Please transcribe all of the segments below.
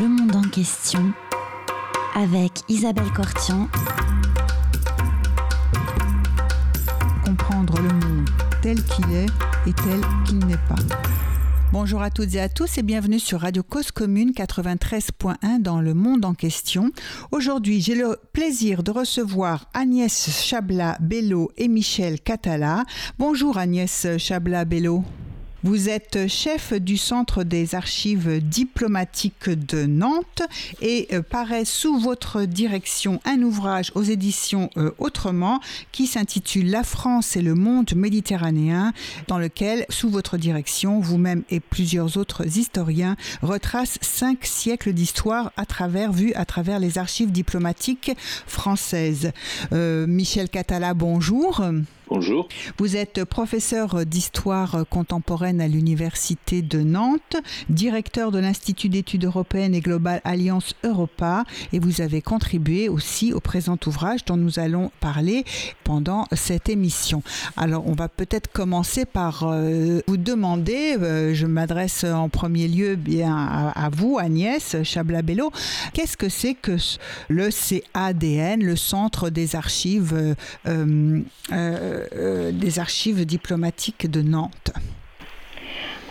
Le monde en question avec Isabelle Cortian. Comprendre le monde tel qu'il est et tel qu'il n'est pas. Bonjour à toutes et à tous et bienvenue sur Radio Cause Commune 93.1 dans le monde en question. Aujourd'hui, j'ai le plaisir de recevoir Agnès Chabla-Bello et Michel Catala. Bonjour Agnès Chabla-Bello. Vous êtes chef du Centre des archives diplomatiques de Nantes et euh, paraît sous votre direction un ouvrage aux éditions euh, Autrement qui s'intitule La France et le monde méditerranéen dans lequel, sous votre direction, vous-même et plusieurs autres historiens retracent cinq siècles d'histoire à travers, vu à travers les archives diplomatiques françaises. Euh, Michel Catala, bonjour. Bonjour. Vous êtes professeur d'histoire contemporaine à l'Université de Nantes, directeur de l'Institut d'études européennes et globales Alliance Europa, et vous avez contribué aussi au présent ouvrage dont nous allons parler pendant cette émission. Alors, on va peut-être commencer par euh, vous demander, euh, je m'adresse en premier lieu bien à, vous, Agnès Chablabello, qu'est-ce que c'est que le CADN, le Centre des archives euh, euh, des archives diplomatiques de Nantes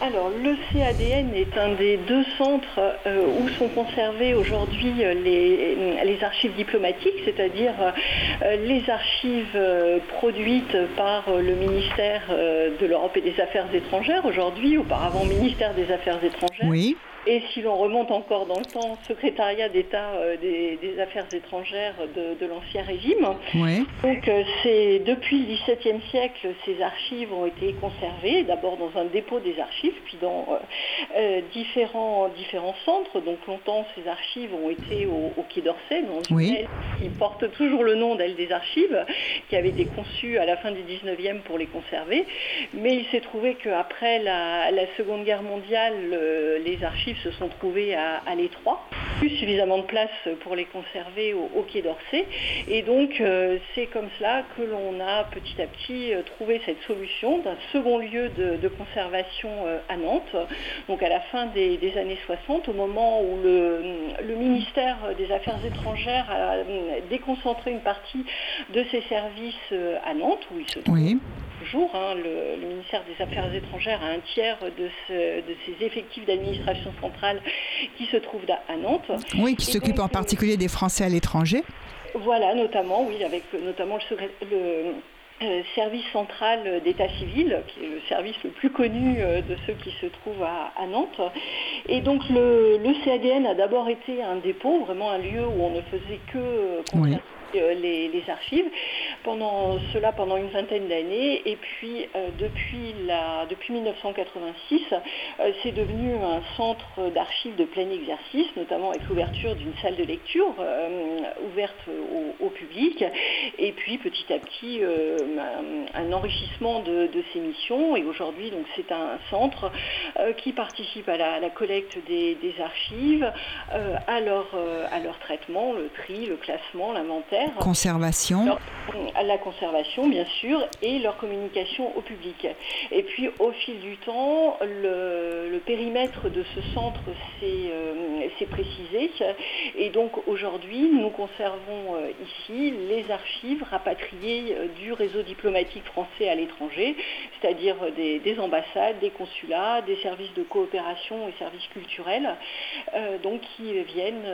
alors, le CADN est un des deux centres euh, où sont conservées aujourd'hui euh, les, archives diplomatiques, c'est-à-dire les archives produites par le ministère de l'Europe et des Affaires étrangères, aujourd'hui, auparavant ministère des Affaires étrangères. Oui. Et si l'on remonte encore dans le temps, secrétariat d'État euh, des, Affaires étrangères de, l'ancien régime. Donc euh, c'est depuis le XVIIe siècle, ces archives ont été conservées, d'abord dans un dépôt des archives, puis dans euh, différents, différents centres. Donc longtemps, ces archives ont été au, Quai d'Orsay, dans une aile qui porte toujours le nom d'aile des archives, qui avait été conçue à la fin du XIXe pour les conserver. Mais il s'est trouvé qu'après la, la Seconde Guerre mondiale, les archives se sont trouvés à, l'étroit, plus suffisamment de place pour les conserver au, Quai d'Orsay. Et donc euh, c'est comme cela que l'on a petit à petit euh, trouvé cette solution d'un second lieu de, conservation euh, à Nantes, donc à la fin des, années 60, au moment où le, ministère des Affaires étrangères a déconcentré une partie de ses services à Nantes, où il se trouve toujours. Hein, le, ministère des Affaires étrangères a un tiers de, ses effectifs d'administration centrale qui se trouvent à, Nantes. Oui, qui s'occupe en particulier des Français à l'étranger. Voilà, notamment, oui, avec notamment le, euh, service central d'état civil, qui est le service le plus connu euh, de ceux qui se trouvent à, Nantes. Et donc le, CADN a d'abord été un dépôt, vraiment un lieu où on ne faisait que euh, euh, les, archives. Pendant cela, pendant une vingtaine d'années, et puis euh, depuis, la, depuis 1986, euh, c'est devenu un centre d'archives de plein exercice, notamment avec l'ouverture d'une salle de lecture ouverte au, public, et puis petit à petit un, enrichissement de, ces missions. Et aujourd'hui, donc c'est un centre qui participe à la, collecte des, archives, à leur, à leur traitement, le tri, le classement, l'inventaire Conservation. la conservation, bien sûr, et leur communication au public. Et puis, au fil du temps, le, périmètre de ce centre euh, s'est précisé. Et donc, aujourd'hui, nous conservons euh, ici les archives rapatriées euh, du réseau diplomatique français à l'étranger, c'est-à-dire des, ambassades, des consulats, des services de coopération et services culturels, donc qui viennent,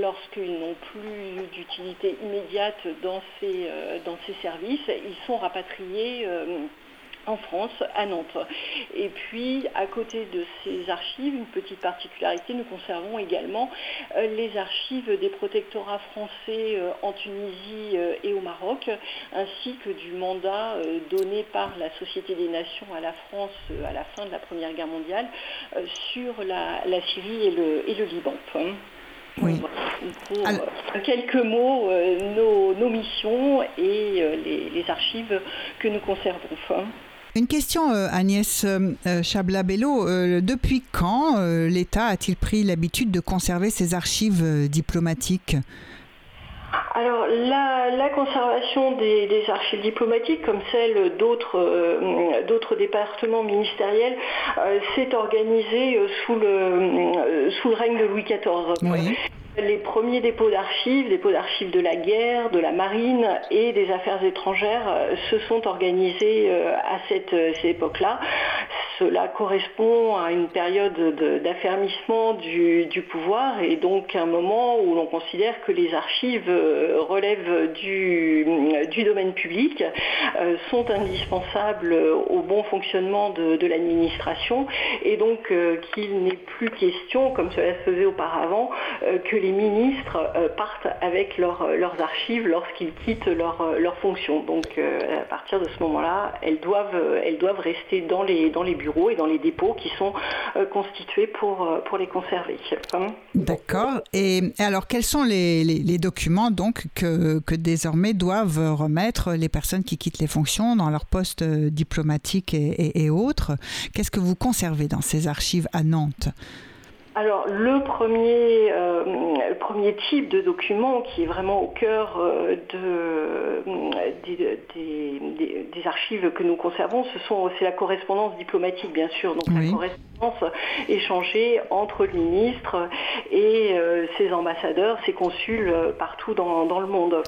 lorsqu'ils n'ont plus d'utilité immédiate dans ces, euh, dans ces services. Ils sont rapatriés euh, en France, à Nantes. Et puis, à côté de ces archives, une petite particularité, nous conservons également euh, les archives des protectorats français en Tunisie et au Maroc, ainsi que du mandat donné par la Société des Nations à la France à la fin de la Première Guerre mondiale sur la, Syrie et le Liban. Oui. Euh, quelques mots, euh, nos, missions et euh, les, archives que nous conservons. Une question, Agnès Chabla-Bello. depuis quand l'État a-t-il pris l'habitude de conserver ses archives diplomatiques? Alors la, conservation des, archives diplomatiques, comme celle d'autres euh, départements ministériels, euh, s'est organisée le, sous le règne de Louis XIV. Les premiers dépôts d'archives, dépôts d'archives de la guerre, de la marine et des affaires étrangères se sont organisés à cette, cette époque-là cela correspond à une période d'affermissement du, pouvoir et donc un moment où l'on considère que les archives euh, relèvent du, domaine public, euh, sont indispensables au bon fonctionnement de, l'administration et donc euh, qu'il n'est plus question, comme cela se faisait auparavant, que les ministres partent avec leurs archives lorsqu'ils quittent leurs leur fonctions. Donc à partir de ce moment-là, elles doivent, rester dans les, les bureaux et dans les dépôts qui sont euh, constitués pour, euh, les conserver. D'accord. Et alors, quels sont les, les, documents donc que, désormais doivent remettre les personnes qui quittent les fonctions dans leurs postes euh, diplomatiques et, et autres? Qu'est-ce que vous conservez dans ces archives à Nantes? Alors le premier, euh, premier type de document qui est vraiment au cœur euh, des, archives que nous conservons, ce sont, c'est la correspondance diplomatique bien sûr, donc la correspondance échangée entre le ministre et euh, ses ambassadeurs, ses consuls partout dans, le monde.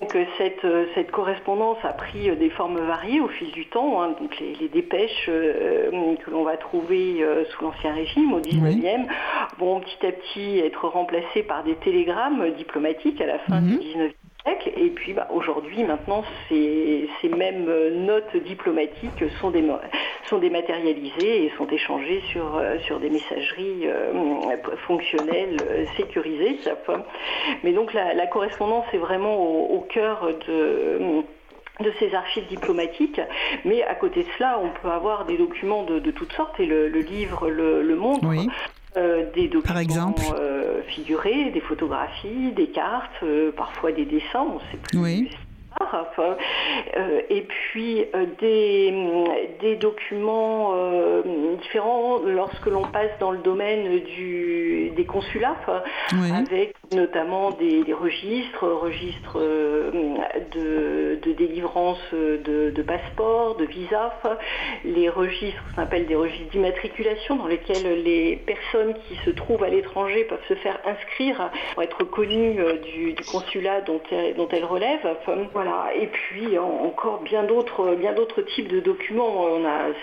Euh, cette, euh, cette, correspondance a pris euh, des formes variées au fil du temps. Hein. donc les, dépêches que l'on va trouver sous l'Ancien Régime, au 19e, vont petit à petit être remplacées par des télégrammes diplomatiques à la fin du 19e mhm. Et puis bah, aujourd'hui, maintenant, ces, mêmes euh, notes diplomatiques sont, dématérialisées et sont échangées sur, euh, des messageries euh, fonctionnelles sécurisées. Mais donc la, correspondance est vraiment au, cœur de ces archives diplomatiques, mais à côté de cela, on peut avoir des documents de, toutes sortes, et le, livre le, montre. Des documents euh, figurés, des photographies, des cartes, euh, parfois des dessins, on ne sait plus. Et puis des, documents différents lorsque l'on passe dans le domaine du, des consulats, avec notamment des, registres, registres de, délivrance de, de passeports, de visas, les registres qu'on appelle des registres d'immatriculation dans lesquels les personnes qui se trouvent à l'étranger peuvent se faire inscrire pour être connues euh, du, consulat dont, dont elles relèvent. Voilà. Et puis encore bien d'autres types de documents.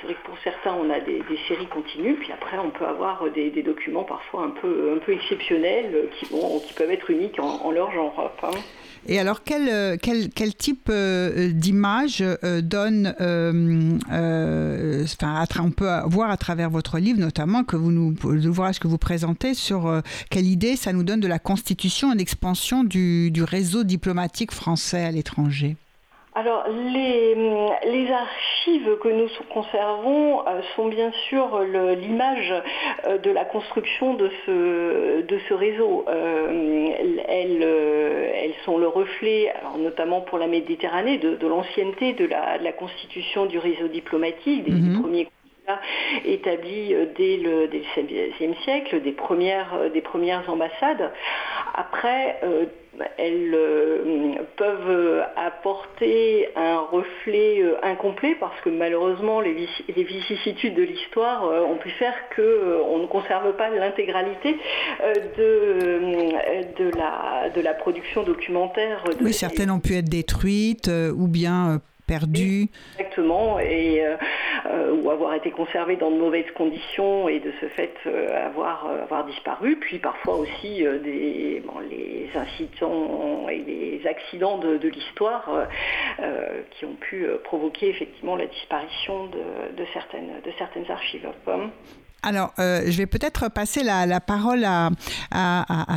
C'est vrai que pour certains on a des, séries continues, puis après on peut avoir des, documents parfois un peu exceptionnels qui vont qui peuvent être uniques en, leur genre. Et alors, quel, euh, type euh, d'image euh, donne, on peut voir à travers votre livre notamment que vous nous, l'ouvrage que vous présentez sur quelle idée ça nous donne de la constitution et l'expansion du réseau diplomatique français à l'étranger? Alors, les, les, archives que nous conservons euh, sont bien sûr l'image euh, de la construction de ce, de ce réseau. Euh, elles, elles, sont le reflet, alors notamment pour la Méditerranée, de, l'ancienneté de la, de la, constitution du réseau diplomatique, des, mhm. premiers établis dès le, dès le XVIe siècle, des premières, des premières ambassades. Après, elles euh, peuvent apporter un reflet euh, incomplet parce que malheureusement les, vicissitudes de l'histoire euh, ont pu faire qu'on ne conserve pas l'intégralité de, de, la, de la production documentaire. oui, certaines ont pu être détruites ou bien Exactement, et, ou avoir été conservées dans de mauvaises conditions et de ce fait avoir, avoir disparu. Puis parfois aussi les incidents et les accidents de, l'histoire euh, euh, qui ont pu euh, provoquer effectivement la disparition de, certaines, de certaines archives. Alors, euh, je vais peut-être passer la, parole à,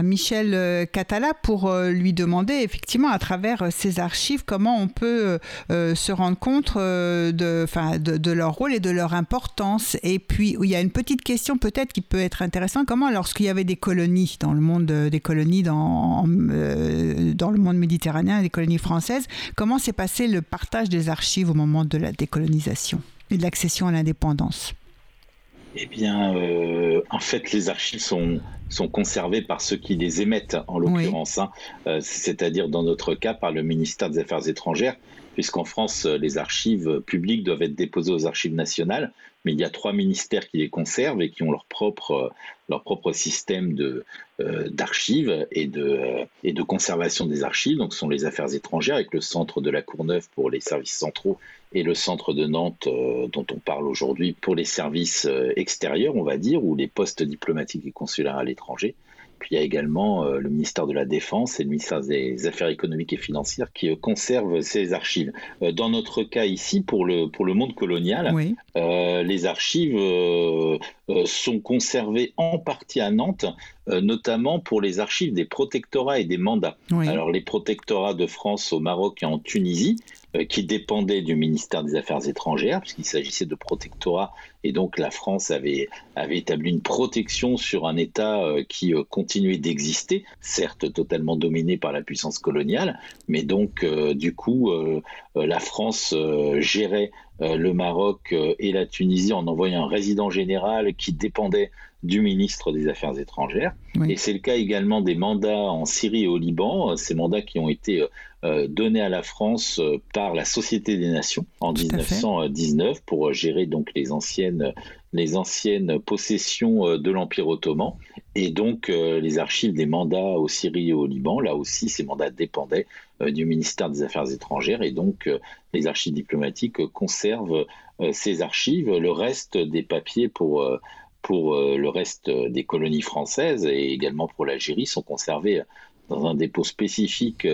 Michel euh, Catala pour euh, lui demander, effectivement, à travers ces archives, comment on peut se rendre compte de, de, leur rôle et de leur importance. Et puis, il y a une petite question peut-être qui peut être intéressante. Comment, lorsqu'il y avait des colonies dans le monde, des colonies dans, dans le monde méditerranéen, des colonies françaises, comment s'est passé le partage des archives au moment de la décolonisation et de l'accession à l'indépendance? Eh bien, en fait, les archives sont, sont conservées par ceux qui les émettent, en l'occurrence, hein. c'est-à-dire dans notre cas par le ministère des Affaires étrangères, puisqu'en France, les archives publiques doivent être déposées aux archives nationales, mais il y a trois ministères qui les conservent et qui ont leur propre, propre système euh, d'archives et de, euh, conservation des archives. Donc, ce sont les affaires étrangères avec le centre de la Courneuve pour les services centraux et le centre de Nantes euh, dont on parle aujourd'hui pour les services extérieurs, on va dire, ou les postes diplomatiques et consulaires à l'étranger. Puis il y a également euh, le ministère de la Défense et le ministère des Affaires économiques et financières qui euh, conservent ces archives. Euh, dans notre cas ici, pour le, pour le monde colonial, les archives sont conservées en partie à Nantes, notamment pour les archives des protectorats et des mandats. Alors les protectorats de France au Maroc et en Tunisie euh, qui dépendait du ministère des Affaires étrangères, puisqu'il s'agissait de protectorat, et donc la France avait, avait établi une protection sur un État euh, qui euh, continuait d'exister, certes totalement dominé par la puissance coloniale, mais donc du coup la France gérait le Maroc et la Tunisie en envoyant un résident général qui dépendait du ministre des Affaires étrangères. Et c'est le cas également des mandats en Syrie et au Liban, ces mandats qui ont été euh, donnés à la France euh, par la Société des Nations en 1919 pour gérer donc les anciennes les anciennes possessions euh, de l'Empire ottoman et donc les archives des mandats au Syrie et au Liban. Là aussi, ces mandats dépendaient du ministère des Affaires étrangères et donc les archives diplomatiques conservent ces archives. Le reste des papiers pour pour le reste des colonies françaises et également pour l'Algérie sont conservés dans un dépôt spécifique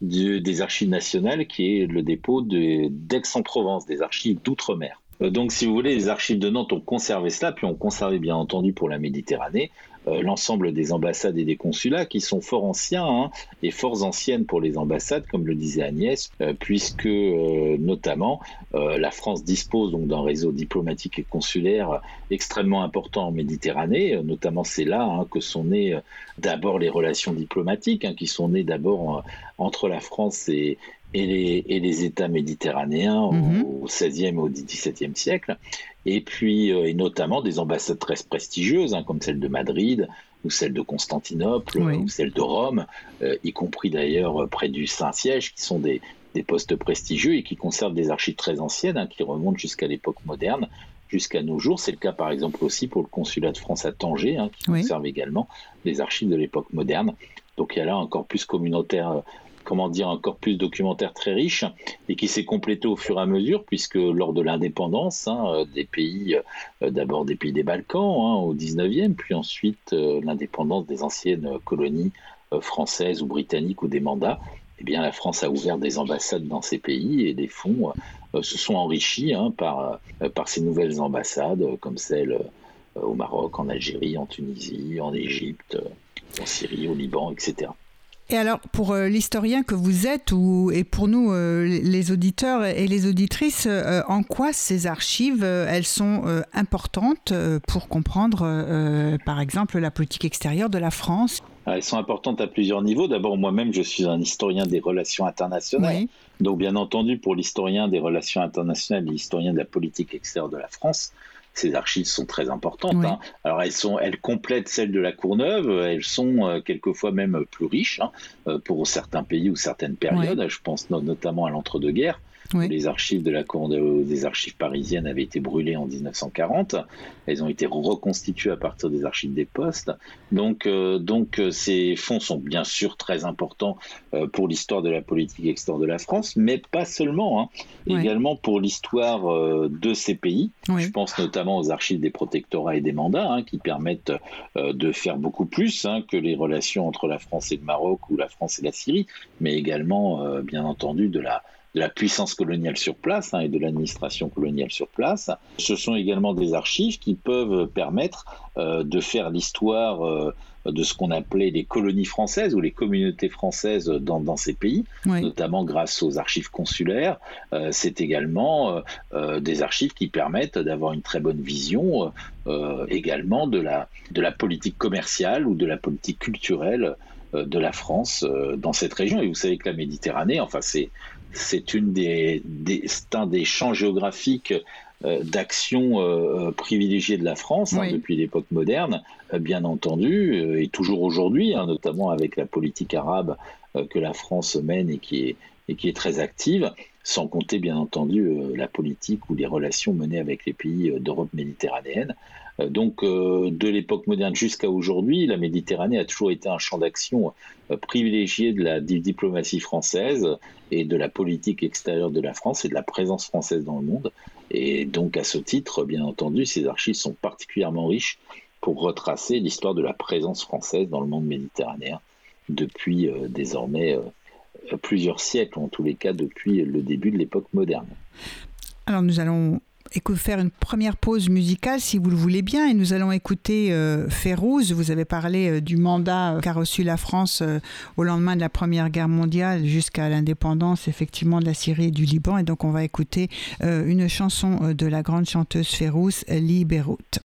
des archives nationales, qui est le dépôt d'Aix-en-Provence, des archives d'outre-mer. Euh, donc, si vous voulez, les archives de Nantes ont conservé cela, puis ont conservé, bien entendu, pour la Méditerranée, euh, l'ensemble des ambassades et des consulats qui sont fort anciens hein, et fort anciennes pour les ambassades, comme le disait Agnès, euh, puisque euh, notamment la France dispose donc d'un réseau diplomatique et consulaire extrêmement important en Méditerranée. Notamment, c'est là hein, que sont nées d'abord les relations diplomatiques, hein, qui sont nées d'abord entre la France et, et les, États méditerranéens au mhm. XVIe et au XVIIe siècle, et puis euh, et notamment des ambassades très prestigieuses, hein, comme celle de Madrid ou celle de Constantinople ou celle de Rome, euh, y compris d'ailleurs euh, près du Saint-Siège, qui sont des, postes prestigieux et qui conservent des archives très anciennes, hein, qui remontent jusqu'à l'époque moderne, jusqu'à nos jours. C'est le cas par exemple aussi pour le consulat de France à Tanger, hein, qui conserve également des archives de l'époque moderne. Donc il y a là encore plus communautaire comment dire, un corpus documentaire très riche et qui s'est complété au fur et à mesure, puisque lors de l'indépendance hein, euh, des pays, euh, d'abord des pays des Balkans hein, au 19e, puis ensuite euh, l'indépendance des anciennes colonies françaises ou britanniques ou des mandats, eh bien, la France a ouvert des ambassades dans ces pays et des fonds se sont enrichis hein, par, par ces nouvelles ambassades, comme celle au Maroc, en Algérie, en Tunisie, en Égypte, en Syrie, au Liban, etc. Et alors, pour euh, l'historien que vous êtes, ou, et pour nous, euh, les auditeurs et les auditrices, euh, en quoi ces archives, elles sont importantes pour comprendre, par exemple, la politique extérieure de la France? Ah, Elles sont importantes à plusieurs niveaux. D'abord, moi-même, je suis un historien des relations internationales. Donc, bien entendu, pour l'historien des relations internationales, l'historien de la politique extérieure de la France, ces archives sont très importantes. Hein. Alors elles sont, elles complètent celles de la Courneuve. Elles sont euh, quelquefois même plus riches hein, euh, pour certains pays ou certaines périodes. Je pense notamment à l'entre-deux-guerres. Les archives de la Cour des archives parisiennes avaient été brûlées en 1940. Elles ont été reconstituées à partir des archives des postes. Donc, euh, donc euh, ces fonds sont bien sûr très importants euh, pour l'histoire de la politique extérieure de la France, mais pas seulement. Hein. Également pour l'histoire de ces pays. Je pense notamment aux archives des protectorats et des mandats, hein, qui permettent de faire beaucoup plus hein, que les relations entre la France et le Maroc ou la France et la Syrie, mais également, bien entendu, de la la puissance coloniale sur place hein, et de l'administration coloniale sur place. Ce sont également des archives qui peuvent permettre euh, de faire l'histoire euh, de ce qu'on appelait les colonies françaises ou les communautés françaises dans, ces pays, notamment grâce aux archives consulaires. Euh, c'est également des archives qui permettent d'avoir une très bonne vision également de la, de la politique commerciale ou de la politique culturelle de la France dans cette région. Et vous savez que la Méditerranée, enfin c'est c'est une des, un des champs géographiques d'action privilégiée de la France hein, depuis l'époque moderne, bien entendu, et toujours aujourd'hui, hein, notamment avec la politique arabe que la France mène et qui est, et qui est très active sans compter bien entendu la politique ou les relations menées avec les pays d'Europe méditerranéenne. Euh, donc, euh, de l'époque moderne jusqu'à aujourd'hui, la Méditerranée a toujours été un champ d'action euh, privilégié de la diplomatie française et de la politique extérieure de la France et de la présence française dans le monde. Et donc, à ce titre, bien entendu, ces archives sont particulièrement riches pour retracer l'histoire de la présence française dans le monde méditerranéen depuis désormais plusieurs siècles, en tous les cas depuis le début de l'époque moderne. Alors nous allons faire une première pause musicale si vous le voulez bien. Et nous allons écouter euh, Vous avez parlé euh, du mandat euh, qu'a reçu la France euh, au lendemain de la Première Guerre mondiale jusqu'à l'indépendance effectivement de la Syrie et du Liban. Et donc on va écouter une chanson de la grande chanteuse Férouz, Libéroute.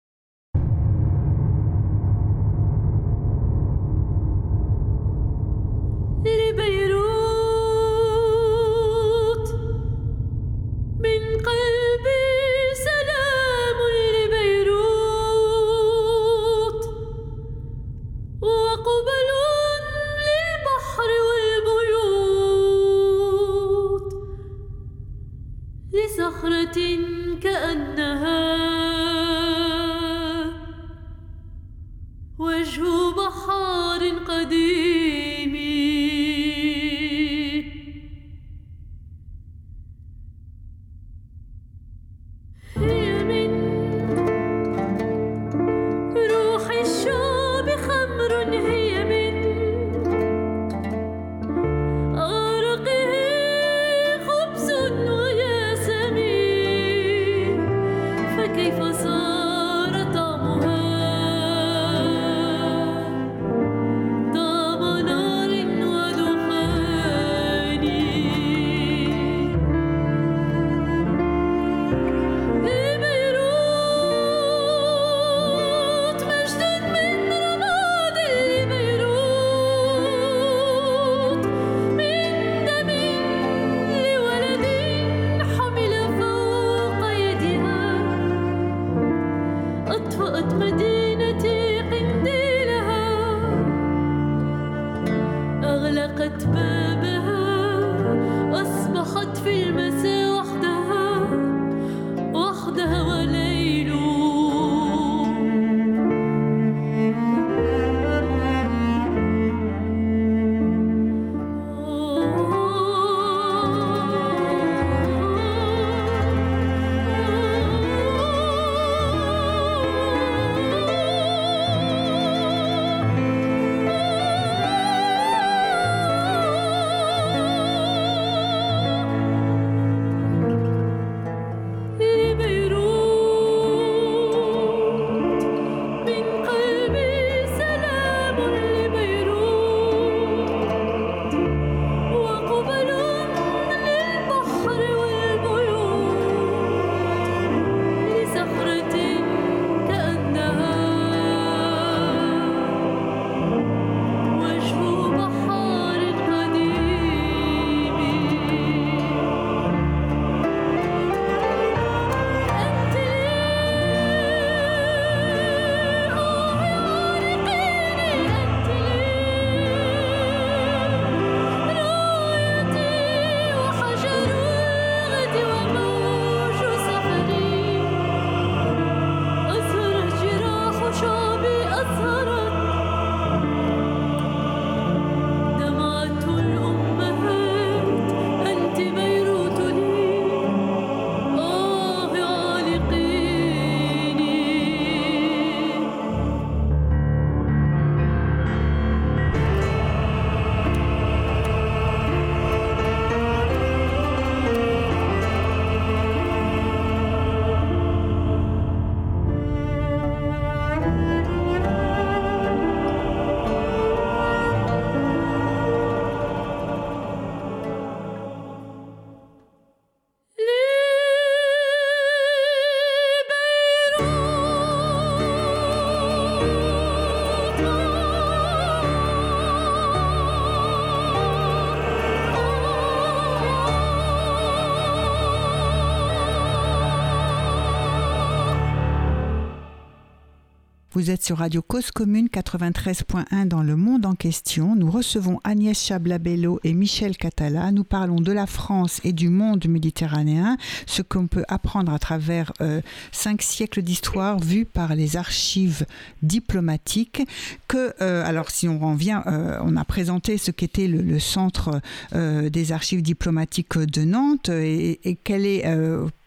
Vous êtes sur Radio Cause Commune 93.1 dans le monde en question. Nous recevons Agnès Chablabello et Michel Catala. Nous parlons de la France et du monde méditerranéen, ce qu'on peut apprendre à travers euh, cinq siècles d'histoire vus par les archives diplomatiques. Que, euh, alors, si on revient, euh, on a présenté ce qu'était le, centre des archives diplomatiques de Nantes et, et quel est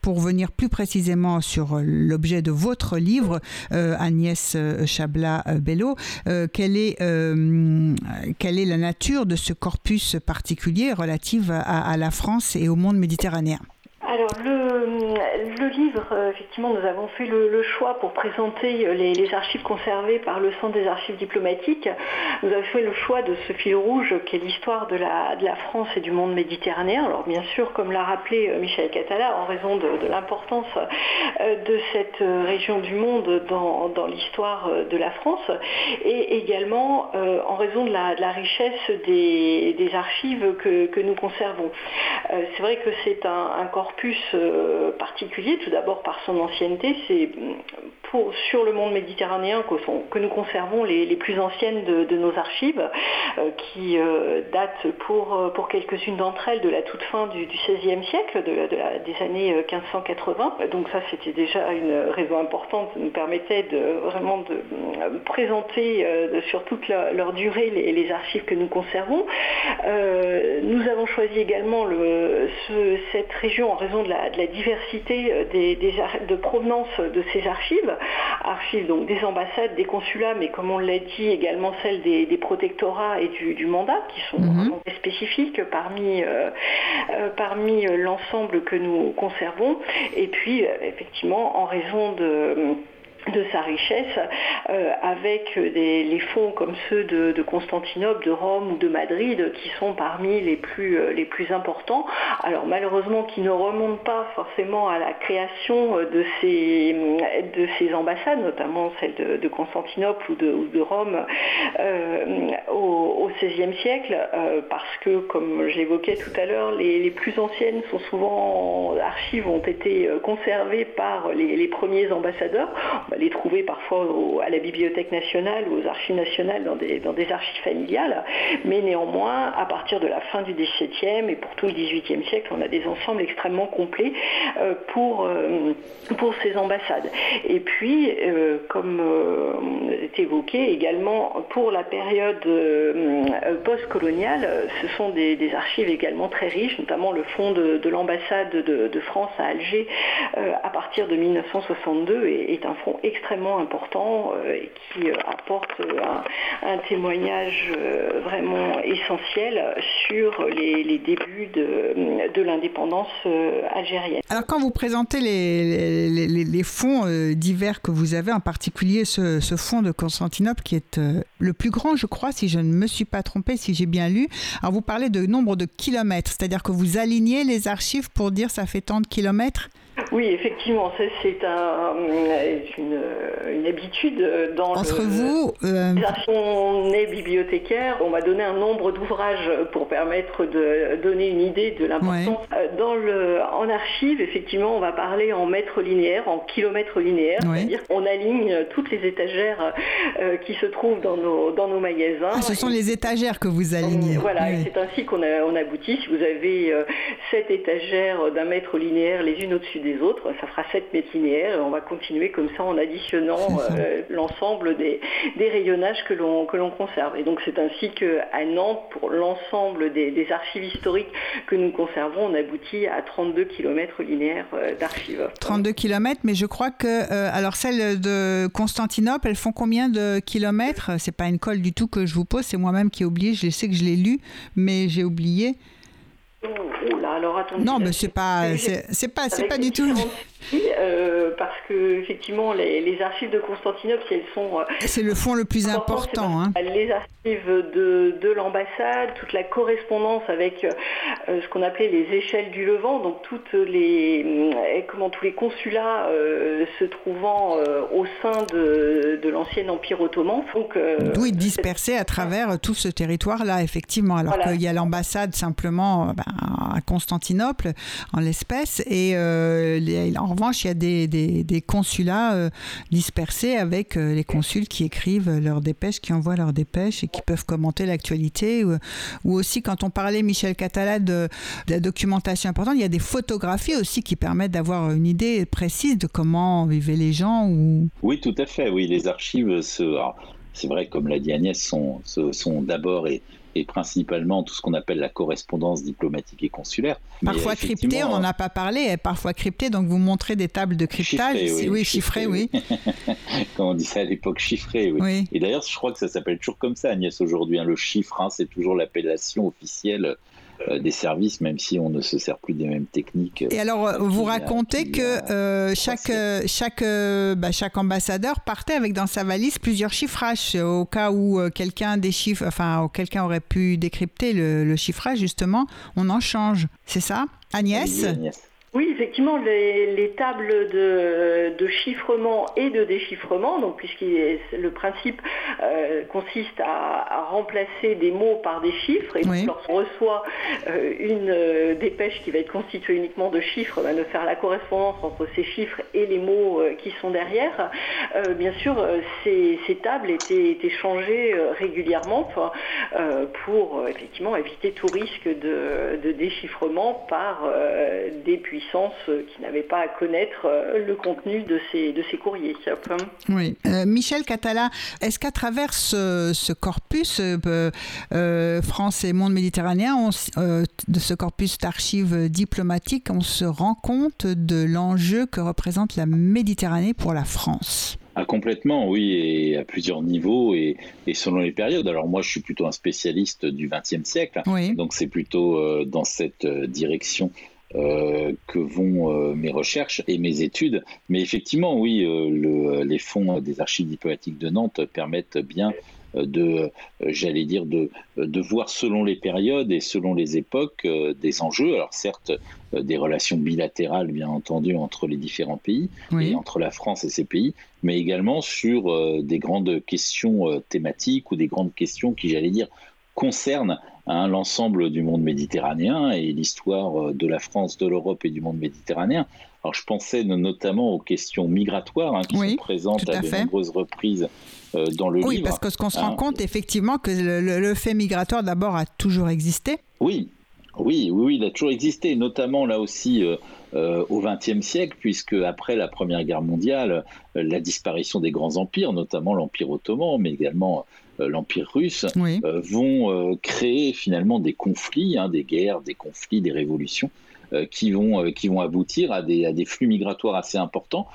pour venir plus précisément sur l'objet de votre livre, euh, Agnès euh, Chabla-Bello, euh, quelle est la nature de ce corpus particulier relatif à la France et au monde méditerranéen? Alors le, livre, euh, effectivement, nous avons fait le, choix pour présenter euh, les, archives conservées par le Centre des archives diplomatiques. Nous avons fait le choix de ce fil rouge qui est l'histoire de la, France et du monde méditerranéen. Alors bien sûr, comme l'a rappelé euh, Michel Catala, en raison de, l'importance de cette région du monde dans, l'histoire de la France, et également en raison de la, richesse des, archives que, nous conservons. C'est vrai que c'est un, un corps plus euh, particulier, tout d'abord par son ancienneté. C'est pour, sur le monde méditerranéen que, nous conservons les, plus anciennes de, nos archives, euh, qui euh, datent pour, quelques-unes d'entre elles de la toute fin du, XVIe siècle, de, des années 1580. Donc ça, c'était déjà une raison importante, ça nous permettait de vraiment de présenter sur toute leur durée les, archives que nous conservons. nous avons choisi également le, cette région en raison de la, diversité euh, des, de provenance de ces archives, archives donc des ambassades, des consulats, mais comme on l'a dit également celles des, protectorats et du, mandat, qui sont mhm. vraiment spécifiques parmi, euh, euh, parmi l'ensemble que nous conservons. Et puis, effectivement, en raison de de sa richesse euh, avec les fonds comme ceux de, Constantinople, de Rome ou de Madrid qui sont parmi les plus, euh, les plus importants. Alors malheureusement qui ne remontent pas forcément à la création de ces, de ces ambassades, notamment celle de, Constantinople ou de, Rome euh, au, XVIe siècle, parce que comme j'évoquais tout à l'heure, les, plus anciennes sont souvent archives ont été conservées par les premiers ambassadeurs les trouver parfois à la Bibliothèque nationale ou aux archives nationales dans des, archives familiales, mais néanmoins, à partir de la fin du XVIIe et pour tout le XVIIIe siècle, on a des ensembles extrêmement complets euh, pour, euh, pour ces ambassades. Et puis, euh, comme c'est évoqué également, pour la période post-coloniale, ce sont des, archives également très riches, notamment le fonds de, l'ambassade de, France à Alger à partir de 1962 est, est un fonds extrêmement important euh, et qui euh, apporte euh, un, témoignage vraiment essentiel sur les, débuts de, l'indépendance algérienne. Alors quand vous présentez les, fonds divers que vous avez, en particulier ce, fonds de Constantinople qui est le plus grand, je crois, si je ne me suis pas trompé, si j'ai bien lu. Alors vous parlez de nombre de kilomètres, c'est-à-dire que vous alignez les archives pour dire ça fait tant de kilomètres? Oui, effectivement, c'est un, une, une, habitude dans Entre vous, euh... on est bibliothécaire, on va donner un nombre d'ouvrages pour permettre de donner une idée de l'importance. Euh, dans le, en archive, effectivement, on va parler en mètres linéaires, en kilomètres linéaires, c'est-à-dire qu'on aligne toutes les étagères euh, qui se trouvent dans nos, dans nos magasins. Ah, ce sont les étagères que vous alignez. voilà, c'est ainsi qu'on on aboutit. Si vous avez euh, sept étagères d'un mètre linéaire les unes au-dessus des autres, ça fera 7 mètres linéaires et on va continuer comme ça en additionnant euh, l'ensemble des, rayonnages que l'on que l'on conserve. Et donc c'est ainsi qu'à Nantes, pour l'ensemble des, archives historiques que nous conservons, on aboutit à 32 km linéaires euh, d'archives. 32 km, mais je crois que euh, alors celles de Constantinople, elles font combien de kilomètres? C'est pas une colle du tout que je vous pose, c'est moi-même qui ai oublié. Je sais que je l'ai lu, mais j'ai oublié. Oh là, alors attendez. Non, mais c'est pas, c'est pas, c'est pas du tout. Euh, parce que effectivement, les, archives de Constantinople, elles sont. Euh, c'est le fond le plus important. Hein. Les archives de, de l'ambassade, toute la correspondance avec euh, ce qu'on appelait les échelles du Levant, donc toutes les, comment tous les consulats se trouvant au sein de, de l'ancien empire ottoman. Donc, D'où ils dispersaient à travers tout ce territoire-là, effectivement. Alors qu'il y a l'ambassade simplement ben, à Constantinople, en l'espèce. Et en revanche, il y a des, consulats dispersés avec les consuls qui écrivent leurs dépêches, qui envoient leurs dépêches et qui peuvent commenter l'actualité. Ou, aussi, quand on parlait, Michel Catala, de, la documentation importante, il y a des photographies aussi qui permettent d'avoir une idée précise de comment vivaient les gens. Ou... Oui, tout à fait. Oui, les archives, c'est vrai, comme l'a dit Agnès, sont, sont d'abord et, et principalement tout ce qu'on appelle la correspondance diplomatique et consulaire. Parfois cryptée, on n'en a pas parlé, parfois cryptée, donc vous montrez des tables de cryptage. oui, chiffrées, oui. Comme on disait à l'époque, chiffré, oui. Et d'ailleurs, je crois que ça s'appelle toujours comme ça, Agnès, aujourd'hui. Hein, le chiffre, hein, c'est toujours l'appellation officielle des services, même si on ne se sert plus des mêmes techniques. Et alors, euh, vous racontez que euh, chaque, chaque, bah, chaque ambassadeur partait avec dans sa valise plusieurs chiffrages, au cas où quelqu'un déchiffre, enfin, quelqu'un aurait pu décrypter le, chiffrage, justement, on en change. C'est ça? Agnès oui, effectivement, les, tables de, chiffrement et de déchiffrement, donc le principe euh, consiste à, remplacer des mots par des chiffres, et donc lorsqu'on reçoit euh, une euh, dépêche qui va être constituée uniquement de chiffres, de faire la correspondance entre ces chiffres et les mots qui sont derrière. bien sûr, ces, tables étaient, étaient changées régulièrement pour, effectivement éviter tout risque de, de déchiffrement par des puissances euh, qui n'avaient pas à connaître euh, le contenu de ces, de ces courriers. Oui. Euh, Michel Catala, est-ce qu'à travers ce, corpus France et monde méditerranéen, de ce corpus d'archives diplomatiques, on se rend compte de l'enjeu que représente la Méditerranée pour la France? Ah, complètement, oui, et à plusieurs niveaux et, selon les périodes. Alors moi, je suis plutôt un spécialiste du XXe siècle, donc c'est plutôt dans cette direction euh, que vont euh, mes recherches et mes études. Mais effectivement, oui, euh, les fonds des archives diplomatiques de Nantes permettent bien de, j'allais dire, de, de voir selon les périodes et selon les époques des enjeux. Alors certes, des relations bilatérales, bien entendu, entre les différents pays et entre la France et ces pays, mais également sur des grandes questions thématiques ou des grandes questions qui, j'allais dire, concernent Hein, l'ensemble du monde méditerranéen et l'histoire euh, de la France, de l'Europe et du monde méditerranéen. Alors je pensais notamment aux questions migratoires hein, qui sont présentes à, de nombreuses reprises euh, dans le livre. Oui, parce que ce qu'on se rend hein. compte effectivement que le, fait migratoire d'abord a toujours existé. Oui, oui, oui, il a toujours existé, notamment là aussi euh, au XXe siècle, puisque après la Première Guerre mondiale, la disparition des grands empires, notamment l'Empire ottoman, mais également euh, l'Empire russe, euh, vont euh, créer finalement des conflits, hein, des guerres, des conflits, des révolutions. Qui, vont, qui vont aboutir à des, à des flux migratoires assez importants,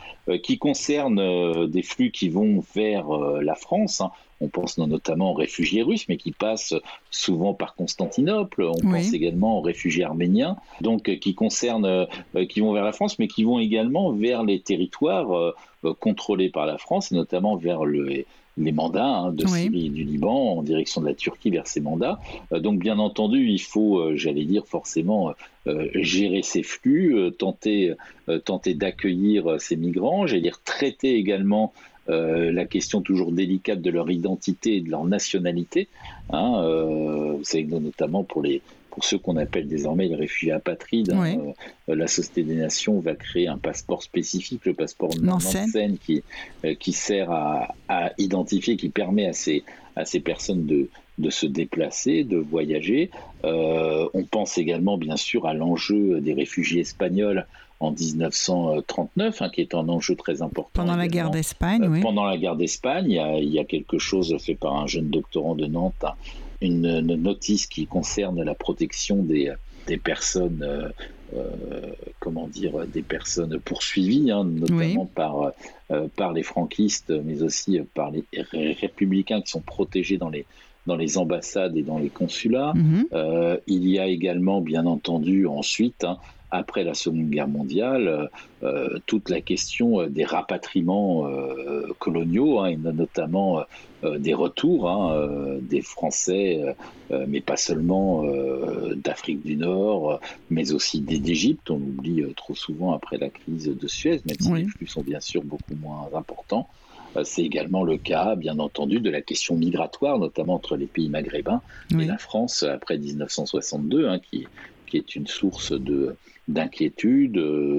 qui concernent des flux qui vont vers la France. Hein. On pense notamment aux réfugiés russes, mais qui passent souvent par Constantinople. On pense également aux réfugiés arméniens, donc qui concernent, qui vont vers la France, mais qui vont également vers les territoires contrôlés par la France, notamment vers le, les mandats hein, de Syrie et du Liban en direction de la Turquie vers ces mandats. Euh, donc bien entendu, il faut, euh, j'allais dire forcément, euh, gérer ces flux, tenter, tenter d'accueillir ces migrants, j'allais dire traiter également la question toujours délicate de leur identité et de leur nationalité. Hein, vous savez notamment pour les pour ceux qu'on appelle désormais les réfugiés apatrides. Hein, euh, la Société des Nations va créer un passeport spécifique, le passeport Nansen, qui, euh, qui sert à, identifier, qui permet à ces, à ces personnes de, de se déplacer, de voyager. Euh, on pense également bien sûr à l'enjeu des réfugiés espagnols en 1939, hein, qui est un enjeu très important. Pendant la guerre d'Espagne, oui. Pendant la guerre d'Espagne, il, il, y a quelque chose fait par un jeune doctorant de Nantes une, notice qui concerne la protection des, des personnes, euh, euh, comment dire, des personnes poursuivies, hein, notamment par, euh, par les franquistes, mais aussi par les républicains qui sont protégés dans les, dans les ambassades et dans les consulats. Mhm. il y a également, bien entendu, ensuite, hein, après la Seconde Guerre mondiale, euh, euh, toute la question euh, des rapatriements coloniaux, hein, et notamment des retours hein, des Français, mais pas seulement d'Afrique du Nord, mais aussi d'Égypte. On oublie trop souvent après la crise de Suez, même si les flux sont bien sûr beaucoup moins importants. C'est également le cas, bien entendu, de la question migratoire, notamment entre les pays maghrébins et la France après 1962, hein, qui, qui est une source de d'inquiétude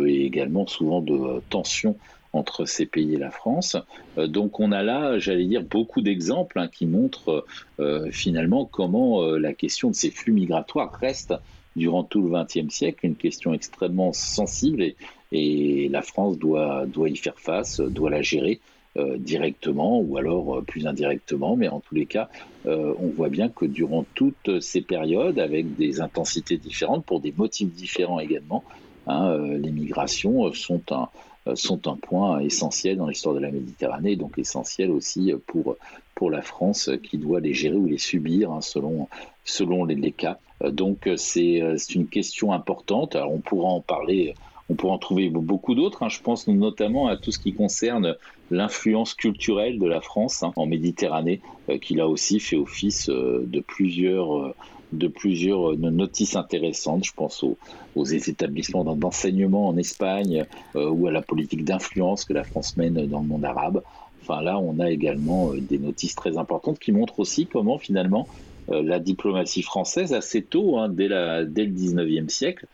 et également souvent de tensions entre ces pays et la France. donc on a là, j'allais dire, beaucoup d'exemples hein, qui montrent finalement comment la question de ces flux migratoires reste durant tout le XXe siècle une question extrêmement sensible et, et la France doit, doit y faire face, doit la gérer euh, directement ou alors euh, plus indirectement, mais en tous les cas, euh, on voit bien que durant toutes ces périodes, avec des intensités différentes, pour des motifs différents également, hein, les migrations sont un, sont un point essentiel dans l'histoire de la Méditerranée, donc essentiel aussi pour, pour la France qui doit les gérer ou les subir hein, selon, selon les, les, cas. Donc c'est une question importante. Alors on pourra en parler on pourra en trouver beaucoup d'autres. Hein. Je pense notamment à tout ce qui concerne l'influence culturelle de la France hein, en Méditerranée, euh, qui là aussi fait office euh, de plusieurs euh, de plusieurs notices intéressantes. Je pense aux, établissements d'enseignement en Espagne ou à la politique d'influence que la France mène dans le monde arabe. Enfin là, on a également des notices très importantes qui montrent aussi comment finalement la diplomatie française assez tôt, hein, dès, dès le 19e siècle,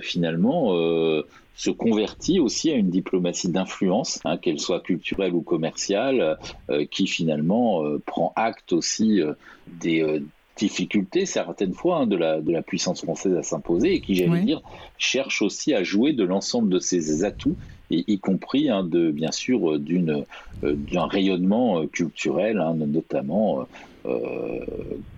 finalement euh, se convertit aussi à une diplomatie d'influence, hein, qu'elle soit culturelle ou commerciale, euh, qui finalement prend acte aussi des difficultés certaines fois hein, de, la, de la puissance française à s'imposer et qui, j'allais dire, cherche aussi à jouer de l'ensemble de ses atouts et y compris hein, de bien sûr d'une d'un rayonnement culturel hein, notamment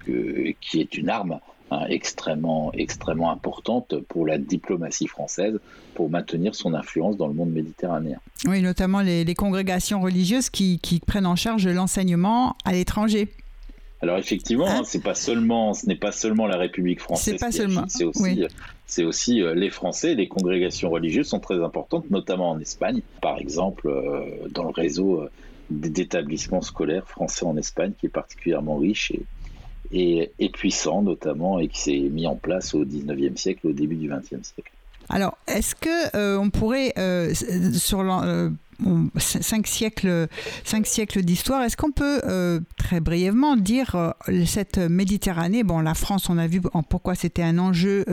qui est une arme Hein, extrêmement, extrêmement importante pour la diplomatie française pour maintenir son influence dans le monde méditerranéen. Oui, notamment les, congrégations religieuses qui, prennent en charge l'enseignement à l'étranger. Alors effectivement, hein? Hein, c'est pas seulement, ce n'est pas seulement la République française. C'est pas seulement. C'est aussi, c'est aussi euh, les Français. Les congrégations religieuses sont très importantes, notamment en Espagne. Par exemple, euh, dans le réseau euh, d'établissements scolaires français en Espagne, qui est particulièrement riche et, et, puissant notamment et qui s'est mis en place au 19e siècle, au début du 20e siècle. Alors, est-ce que euh, on pourrait, euh, sur euh, cinq siècles, cinq siècles d'histoire, est-ce qu'on peut très brièvement dire cette Méditerranée, bon, la France, on a vu pourquoi c'était un enjeu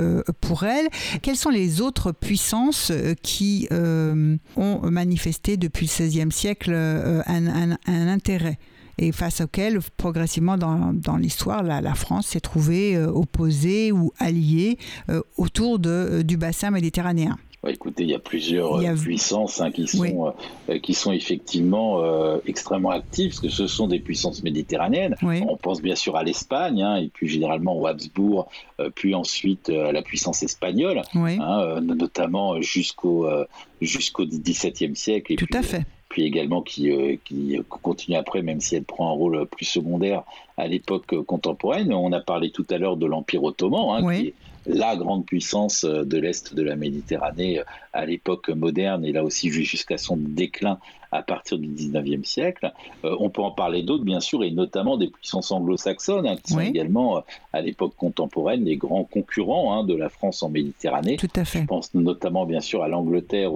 pour elle. Quelles sont les autres puissances qui ont manifesté depuis le XVIe siècle un, un intérêt? Et face auquel, progressivement dans, dans l'histoire, la, la, France s'est trouvée euh, opposée ou alliée euh, autour de, euh, du bassin méditerranéen. écoutez, il y a plusieurs puissances hein, qui, sont, qui sont effectivement extrêmement actives, parce que ce sont des puissances méditerranéennes. On pense bien sûr à l'Espagne, hein, et puis généralement au Habsbourg, puis ensuite à la puissance espagnole, hein, notamment jusqu'au jusqu'au XVIIe siècle. Et Tout à fait puis également qui, euh, qui continue après, même si elle prend un rôle plus secondaire à l'époque contemporaine. On a parlé tout à l'heure de l'Empire ottoman, hein, qui est la grande puissance de l'Est de la Méditerranée à l'époque moderne et là aussi jusqu'à son déclin à partir du 19e siècle. Euh, on peut en parler d'autres, bien sûr, et notamment des puissances anglo-saxonnes, hein, qui sont également, euh, à l'époque contemporaine, les grands concurrents hein, de la France en Méditerranée. Tout à fait. Je pense notamment, bien sûr, à l'Angleterre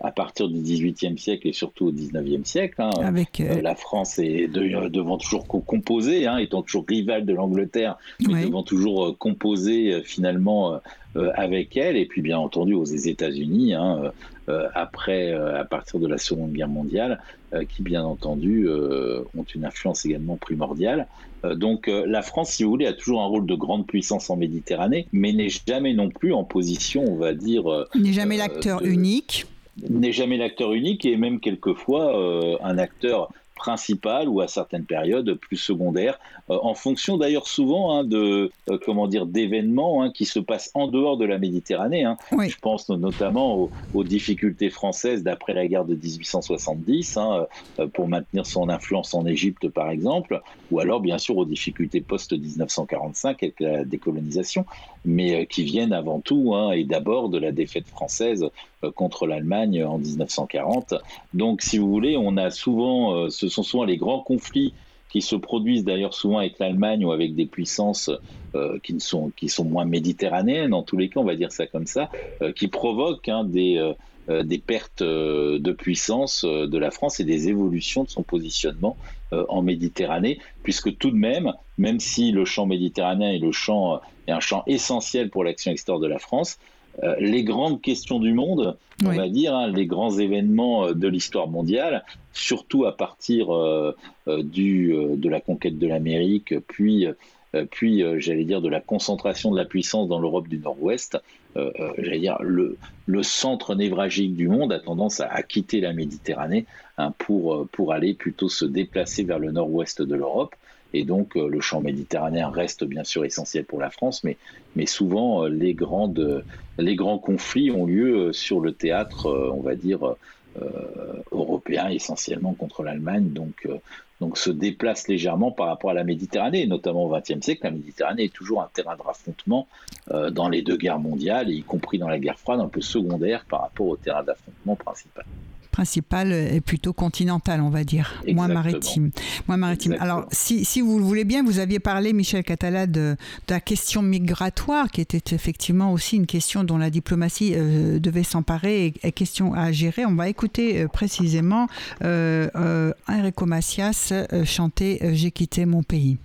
à partir du 18e siècle et surtout au 19e siècle. Hein. Avec, euh, la France est devant toujours composer, étant toujours rivale de l'Angleterre, mais devant toujours composer finalement avec elle, et puis bien entendu aux États-Unis, hein, euh, euh, après, à partir de la Seconde Guerre mondiale, qui bien entendu ont une influence également primordiale. donc la France, si vous voulez, a toujours un rôle de grande puissance en Méditerranée, mais n'est jamais non plus en position, on va dire... n'est jamais l'acteur unique n'est jamais l'acteur unique et même quelquefois un acteur principale ou à certaines périodes plus secondaires, euh, en fonction d'ailleurs souvent hein, de euh, comment dire d'événements hein, qui se passent en dehors de la Méditerranée. Hein. Je pense notamment aux, difficultés françaises d'après la guerre de 1870 euh, pour maintenir son influence en Égypte par exemple, ou alors bien sûr aux difficultés post 1945 avec la décolonisation, mais qui viennent avant tout et d'abord de la défaite française contre l'Allemagne en 1940. Donc si vous voulez, on a souvent ce ce sont souvent les grands conflits qui se produisent d'ailleurs souvent avec l'Allemagne ou avec des puissances euh, qui, ne sont, qui sont moins méditerranéennes, en tous les cas, on va dire ça comme ça, euh, qui provoquent hein, des, euh, des pertes de puissance de la France et des évolutions de son positionnement en Méditerranée, puisque tout de même, même si le champ méditerranéen est, le champ, est un champ essentiel pour l'action extérieure de la France, les grandes questions du monde, on va dire, hein, les grands événements de l'histoire mondiale, surtout à partir du, de la conquête de l'Amérique, puis euh, puis euh, j'allais dire de la concentration de la puissance dans l'Europe du Nord-Ouest, euh, j'allais dire le, le, centre névralgique du monde a tendance à, quitter la Méditerranée hein, pour, pour aller plutôt se déplacer vers le nord-ouest de l'Europe. Et donc le champ méditerranéen reste bien sûr essentiel pour la France, mais, souvent les, grandes, les grands conflits ont lieu sur le théâtre, on va dire, européen, essentiellement contre l'Allemagne. Donc, se déplace légèrement par rapport à la Méditerranée, notamment au XXe siècle. La Méditerranée est toujours un terrain de raffrontement euh, dans les deux guerres mondiales, y compris dans la guerre froide, un peu secondaire par rapport au terrain d'affrontement principal principale est plutôt continentale, on va dire, moins maritime. Moins maritime. Alors, si, si, vous le voulez bien, vous aviez parlé, Michel Catala, de, la question migratoire, qui était effectivement aussi une question dont la diplomatie euh, devait s'emparer et, question à gérer. On va écouter euh, précisément euh, Enrico Macias chanter J'ai quitté mon pays.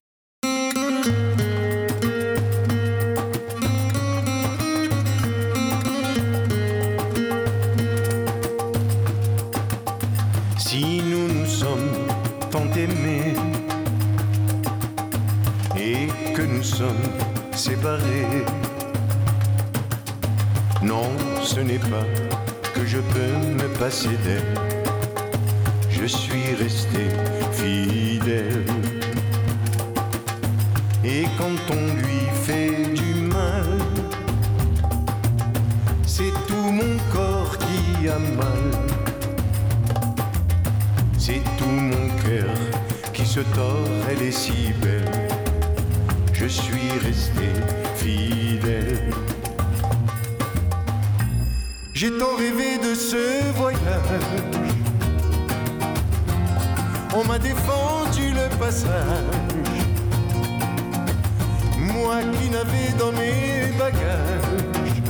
Séparés. Non, ce n'est pas que je peux me passer d'elle. Je suis resté fidèle. Et quand on lui se tord, elle est si belle je suis resté fidèle. J'ai tant rêvé de ce voyage. On m'a défendu le passage. Moi qui n'avais dans mes bagages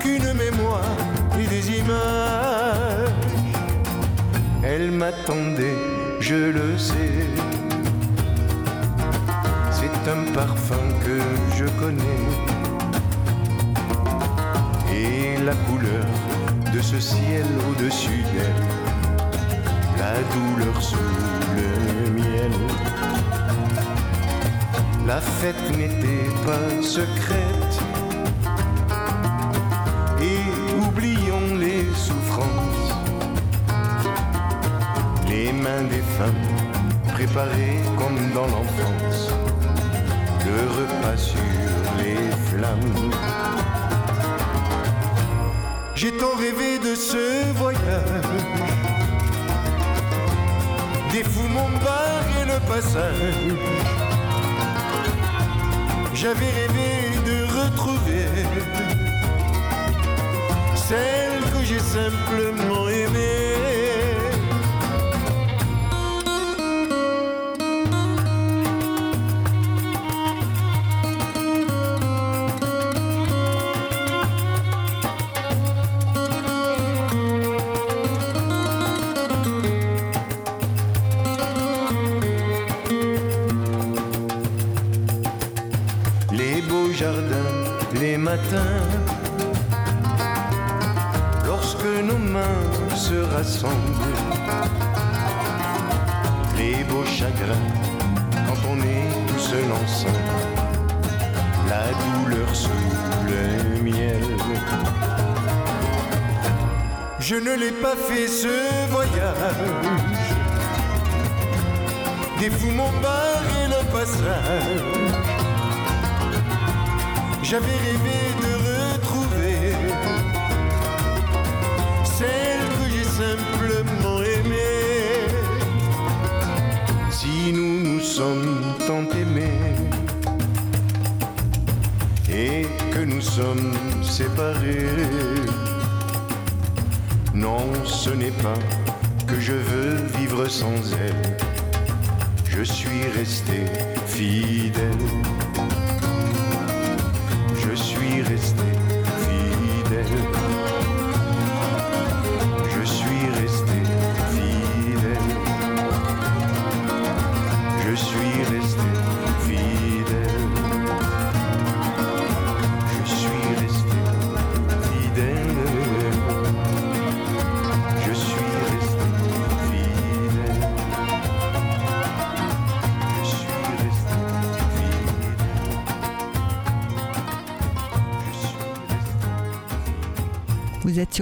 qu'une mémoire et des images. Elle m'attendait, je le sais. Un parfum que je connais. Et la couleur de ce ciel au-dessus d'elle, la douleur sous le miel. La fête n'était pas secrète des femmes préparées comme dans l'enfance le repas sur les flammes. J'ai tant rêvé de ce voyage, des fous mon bar et le passage. J'avais rêvé de retrouver celle que j'ai simplement Je ne l'ai pas fait ce voyage, des fous m'ont le passage j'avais rêvé de retrouver celle que j'ai simplement aimée. Si nous nous sommes tant aimés et que nous sommes séparés, non, ce n'est pas que je veux vivre sans elle. Je suis resté fidèle suis resté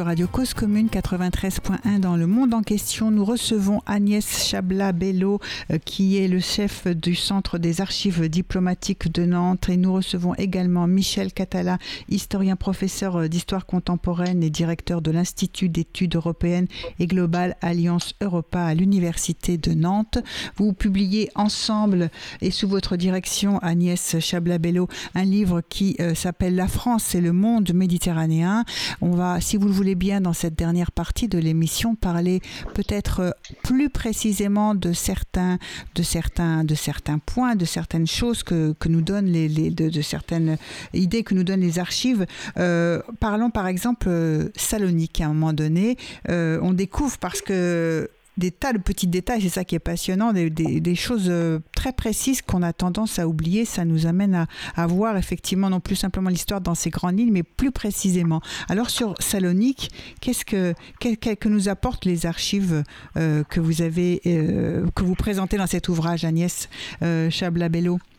Radio Cause Commune 93.1 dans le monde en question. Nous recevons Agnès Chabla-Bello, euh, qui est le chef du Centre des archives diplomatiques de Nantes. Et nous recevons également Michel Catala, historien professeur euh, d'histoire contemporaine et directeur de l'Institut d'études européennes et globales Alliance Europa à l'Université de Nantes. Vous publiez ensemble et sous votre direction, Agnès Chabla-Bello, un livre qui euh, s'appelle La France et le monde méditerranéen. On va, si vous le voulez bien, dans cette dernière partie de l'émission, parler peut-être euh, plus précisément de certains, de certains, de certains points, de certaines choses que, que nous donnent les, de, certaines idées que nous donnent les archives. Euh, parlons par exemple euh, Salonique à un moment donné. on découvre parce que des tas de petits détails, c'est ça qui est passionnant, des, choses euh, très précises qu'on a tendance à oublier. Ça nous amène à, voir effectivement non plus simplement l'histoire dans ces grandes lignes, mais plus précisément. Alors sur Salonique, qu'est-ce que, que, nous apportent les archives euh, que vous avez, euh, que vous présentez dans cet ouvrage, Agnès Chabla-Bello? Alors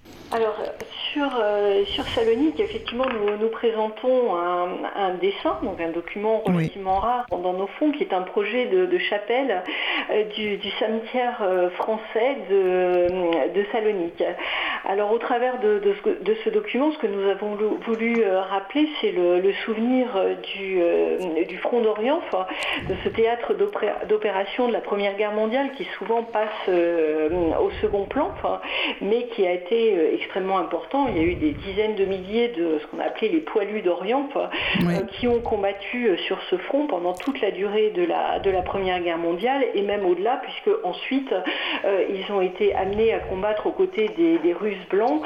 sur, euh, sur Salonique, effectivement, nous, nous présentons un, dessin, donc un document relativement rare dans nos fonds, qui est un projet de, chapelle euh, du, cimetière euh, français de, de, Salonique. Alors, au travers de, ce document, ce que nous avons voulu rappeler, c'est le, souvenir du, du front d'Orient, de ce théâtre d'opération de la Première Guerre mondiale qui souvent passe au second plan, mais qui a été extrêmement important. Il y a eu des dizaines de milliers de ce qu'on a appelé les poilus d'Orient euh, qui ont combattu euh, sur ce front pendant toute la durée de la, de la Première Guerre mondiale et même au-delà, puisque ensuite euh, ils ont été amenés à combattre aux côtés des, Russes blancs,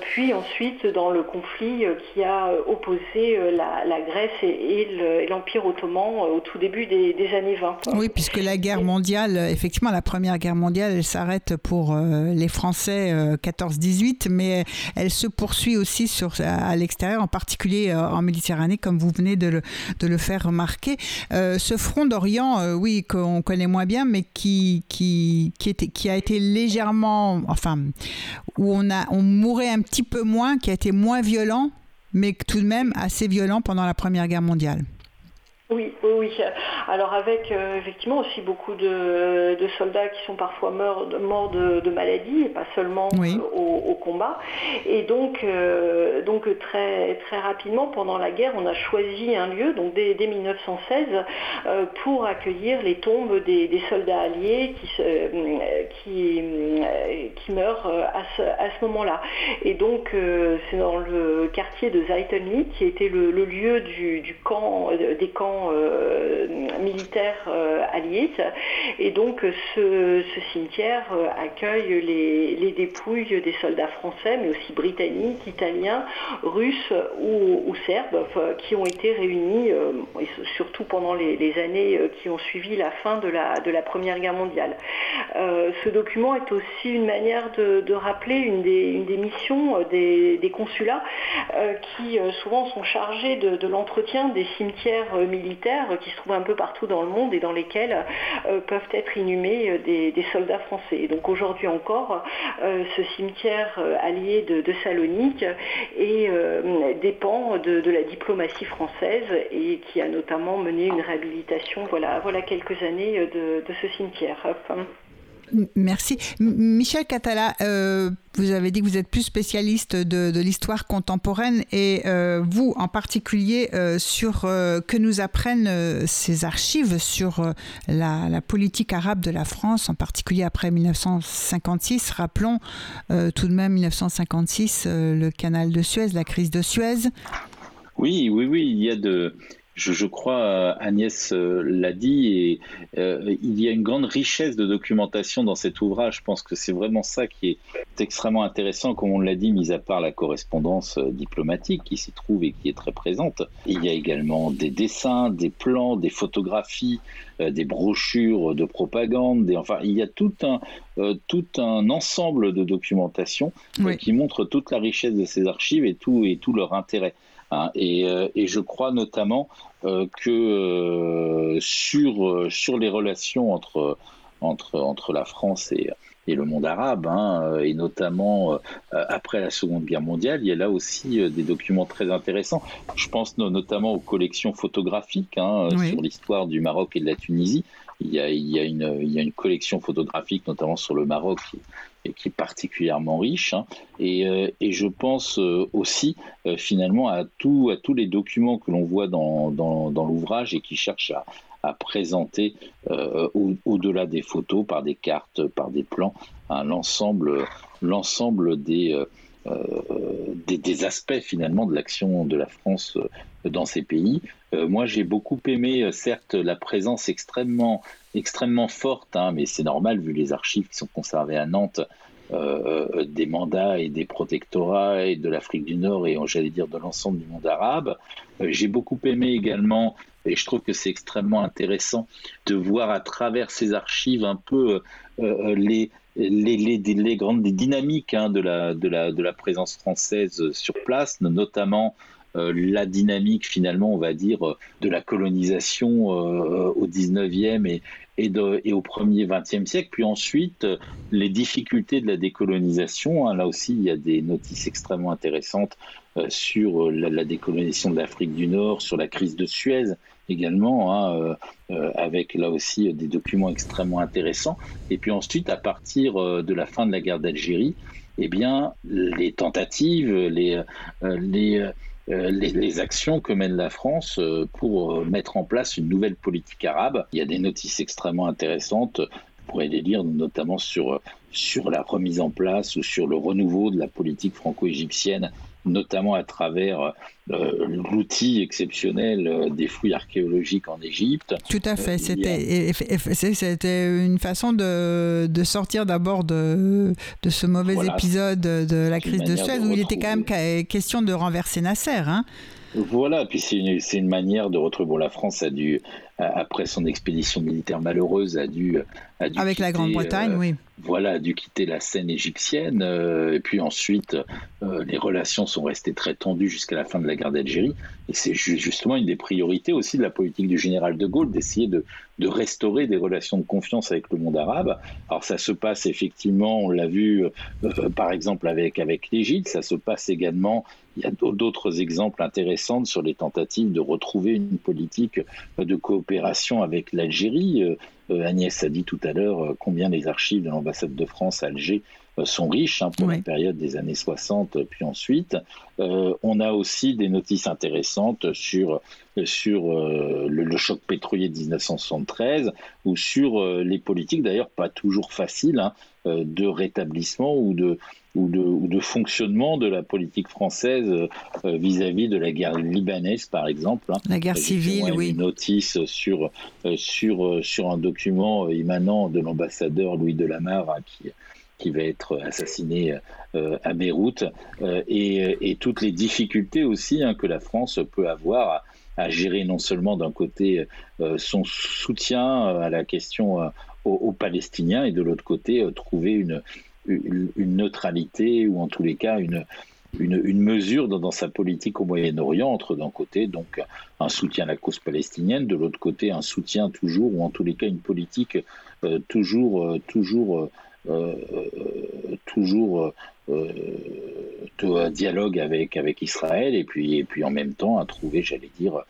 puis ensuite dans le conflit qui a opposé la, Grèce et, l'Empire ottoman au tout début des, années 20. Oui, puisque la guerre mondiale, effectivement, la Première Guerre mondiale, elle s'arrête pour les Français 14-18, mais elle se poursuit aussi à, l'extérieur, en particulier euh, en Méditerranée, comme vous venez de le, faire remarquer. Euh, ce front d'Orient, euh, oui, qu'on connaît moins bien, mais qui, qui a été légèrement, enfin, où on, a, on mourait un petit peu moins, qui a été moins violent, mais tout de même assez violent pendant la Première Guerre mondiale. Oui, oui, Alors avec euh, effectivement aussi beaucoup de, soldats qui sont parfois morts, morts de, de maladie et pas seulement euh, au, combat. Et donc, euh, donc très, très rapidement pendant la guerre, on a choisi un lieu, donc dès, 1916, pour accueillir les tombes des, soldats alliés qui, qui, qui meurent à ce, à ce moment-là. Et donc c'est dans le quartier de Zeitenli qui était le, lieu du, du camp, des camps euh, militaires euh, alliés. Et donc ce, cimetière euh, accueille les, dépouilles des soldats français, mais aussi britanniques, italiens, russes ou, serbes, qui ont été réunis, surtout pendant les, années qui ont suivi la fin de la, Première Guerre mondiale. ce document est aussi une manière de, rappeler une des, missions des, consulats qui souvent sont chargés de l'entretien des cimetières militaires qui se trouvent un peu partout dans le monde et dans lesquels euh, peuvent être inhumés euh, des, soldats français. donc aujourd'hui encore, euh, ce cimetière allié de, Salonique dépend de, la diplomatie française et qui a notamment mené une réhabilitation voilà, voilà quelques années de, ce cimetière. Merci. Michel Catala, euh, vous avez dit que vous êtes plus spécialiste de, l'histoire contemporaine et euh, vous en particulier euh, sur que nous apprennent ces archives sur la, politique arabe de la France, en particulier après 1956. Rappelons tout de même 1956, le canal de Suez, la crise de Suez. Oui, oui, oui, il y a de je, crois, euh, Agnès euh, l'a dit, et euh, il y a une grande richesse de documentation dans cet ouvrage. Je pense que c'est vraiment ça qui est extrêmement intéressant, comme on l'a dit, mis à part la correspondance diplomatique qui s'y trouve et qui est très présente. Il y a également des dessins, des plans, des photographies, des brochures de propagande, des, enfin, il y a tout un, tout un ensemble de documentation qui montre toute la richesse de ces archives et tout, et tout leur intérêt. Hein, euh, et, je crois notamment euh, que euh, sur, sur les relations entre, entre, entre la France et, et le monde arabe, hein, et notamment après la Seconde Guerre mondiale, il y a là aussi des documents très intéressants. Je pense notamment aux collections photographiques hein, sur l'histoire du Maroc et de la Tunisie. Il y, a, il, y a une, il y a une collection photographique, notamment sur le Maroc, qui, qui est particulièrement riche. Hein. Euh, et, je pense euh, aussi euh, finalement à, tout, à tous les documents que l'on voit dans, dans, l'ouvrage et qui cherchent à, présenter au-delà des photos, par des cartes, par des plans, hein, l'ensemble, l'ensemble des, des, des, aspects finalement de l'action de la France dans ces pays. moi, j'ai beaucoup aimé, certes, la présence extrêmement extrêmement forte, hein, mais c'est normal vu les archives qui sont conservées à Nantes, euh, des mandats et des protectorats et de l'Afrique du Nord et j'allais dire de l'ensemble du monde arabe. Euh, j'ai beaucoup aimé également, et je trouve que c'est extrêmement intéressant, de voir à travers ces archives un peu euh, les, les, grandes dynamiques hein, de, la, présence française sur place, notamment euh, la dynamique finalement, on va dire, euh, de la colonisation euh, au 19e et, au premier 20e siècle, puis ensuite les difficultés de la décolonisation. Hein. là aussi, il y a des notices extrêmement intéressantes sur la, décolonisation de l'Afrique du Nord, sur la crise de Suez également, hein, avec là aussi des documents extrêmement intéressants. Et puis ensuite, à partir de la fin de la guerre d'Algérie, eh bien, les tentatives, les, les euh, les, actions que mène la France euh, pour euh, mettre en place une nouvelle politique arabe. Il y a des notices extrêmement intéressantes. Pourrez les lire notamment sur, sur la remise en place ou sur le renouveau de la politique franco-égyptienne notamment à travers euh, l'outil exceptionnel euh, des fouilles archéologiques en Égypte. Tout à fait. C'était, c'était une façon de, de sortir d'abord de, de ce mauvais épisode de la crise de Suez, où il était quand même question de renverser Nasser. Hein. Voilà, puis c'est une, une, manière de retrouver. Bon, la France a dû, après son expédition militaire malheureuse, a dû. A dû Avec la Grande-Bretagne, euh, oui. Voilà, a dû quitter la scène égyptienne. Euh, et puis ensuite, euh, les relations sont restées très tendues jusqu'à la fin de la guerre d'Algérie. Et c'est justement une des priorités aussi de la politique du général de Gaulle, d'essayer de, de, restaurer des relations de confiance avec le monde arabe. Alors ça se passe effectivement, on l'a vu par exemple avec, avec l'Égypte, ça se passe également il y a d'autres exemples intéressants sur les tentatives de retrouver une politique de coopération avec l'Algérie. Euh, euh, Agnès a dit tout à l'heure euh, combien les archives de l'ambassade de France à Alger sont riches hein, pour la période des années 60 puis ensuite. on a aussi des notices intéressantes sur, sur le, choc pétrolier de 1973 ou sur les politiques, d'ailleurs pas toujours faciles, hein, de rétablissement ou de, ou de, fonctionnement de la politique française euh, vis-à-vis de la guerre libanaise, par exemple. Hein. La guerre civile, oui. Une notice sur, euh, sur, euh, sur un document émanant de l'ambassadeur Louis Delamarre hein, qui, qui va être assassiné à Beyrouth, et, toutes les difficultés aussi hein, que la France peut avoir à, gérer non seulement d'un côté son soutien à la question aux, Palestiniens et de l'autre côté trouver une, neutralité ou en tous les cas une, une, mesure dans, sa politique au Moyen-Orient, entre d'un côté donc un soutien à la cause palestinienne, de l'autre côté un soutien toujours, ou en tous les cas une politique euh, toujours, euh, toujours, euh, toujours de dialogue avec, Israël, et puis, en même temps à trouver, j'allais dire,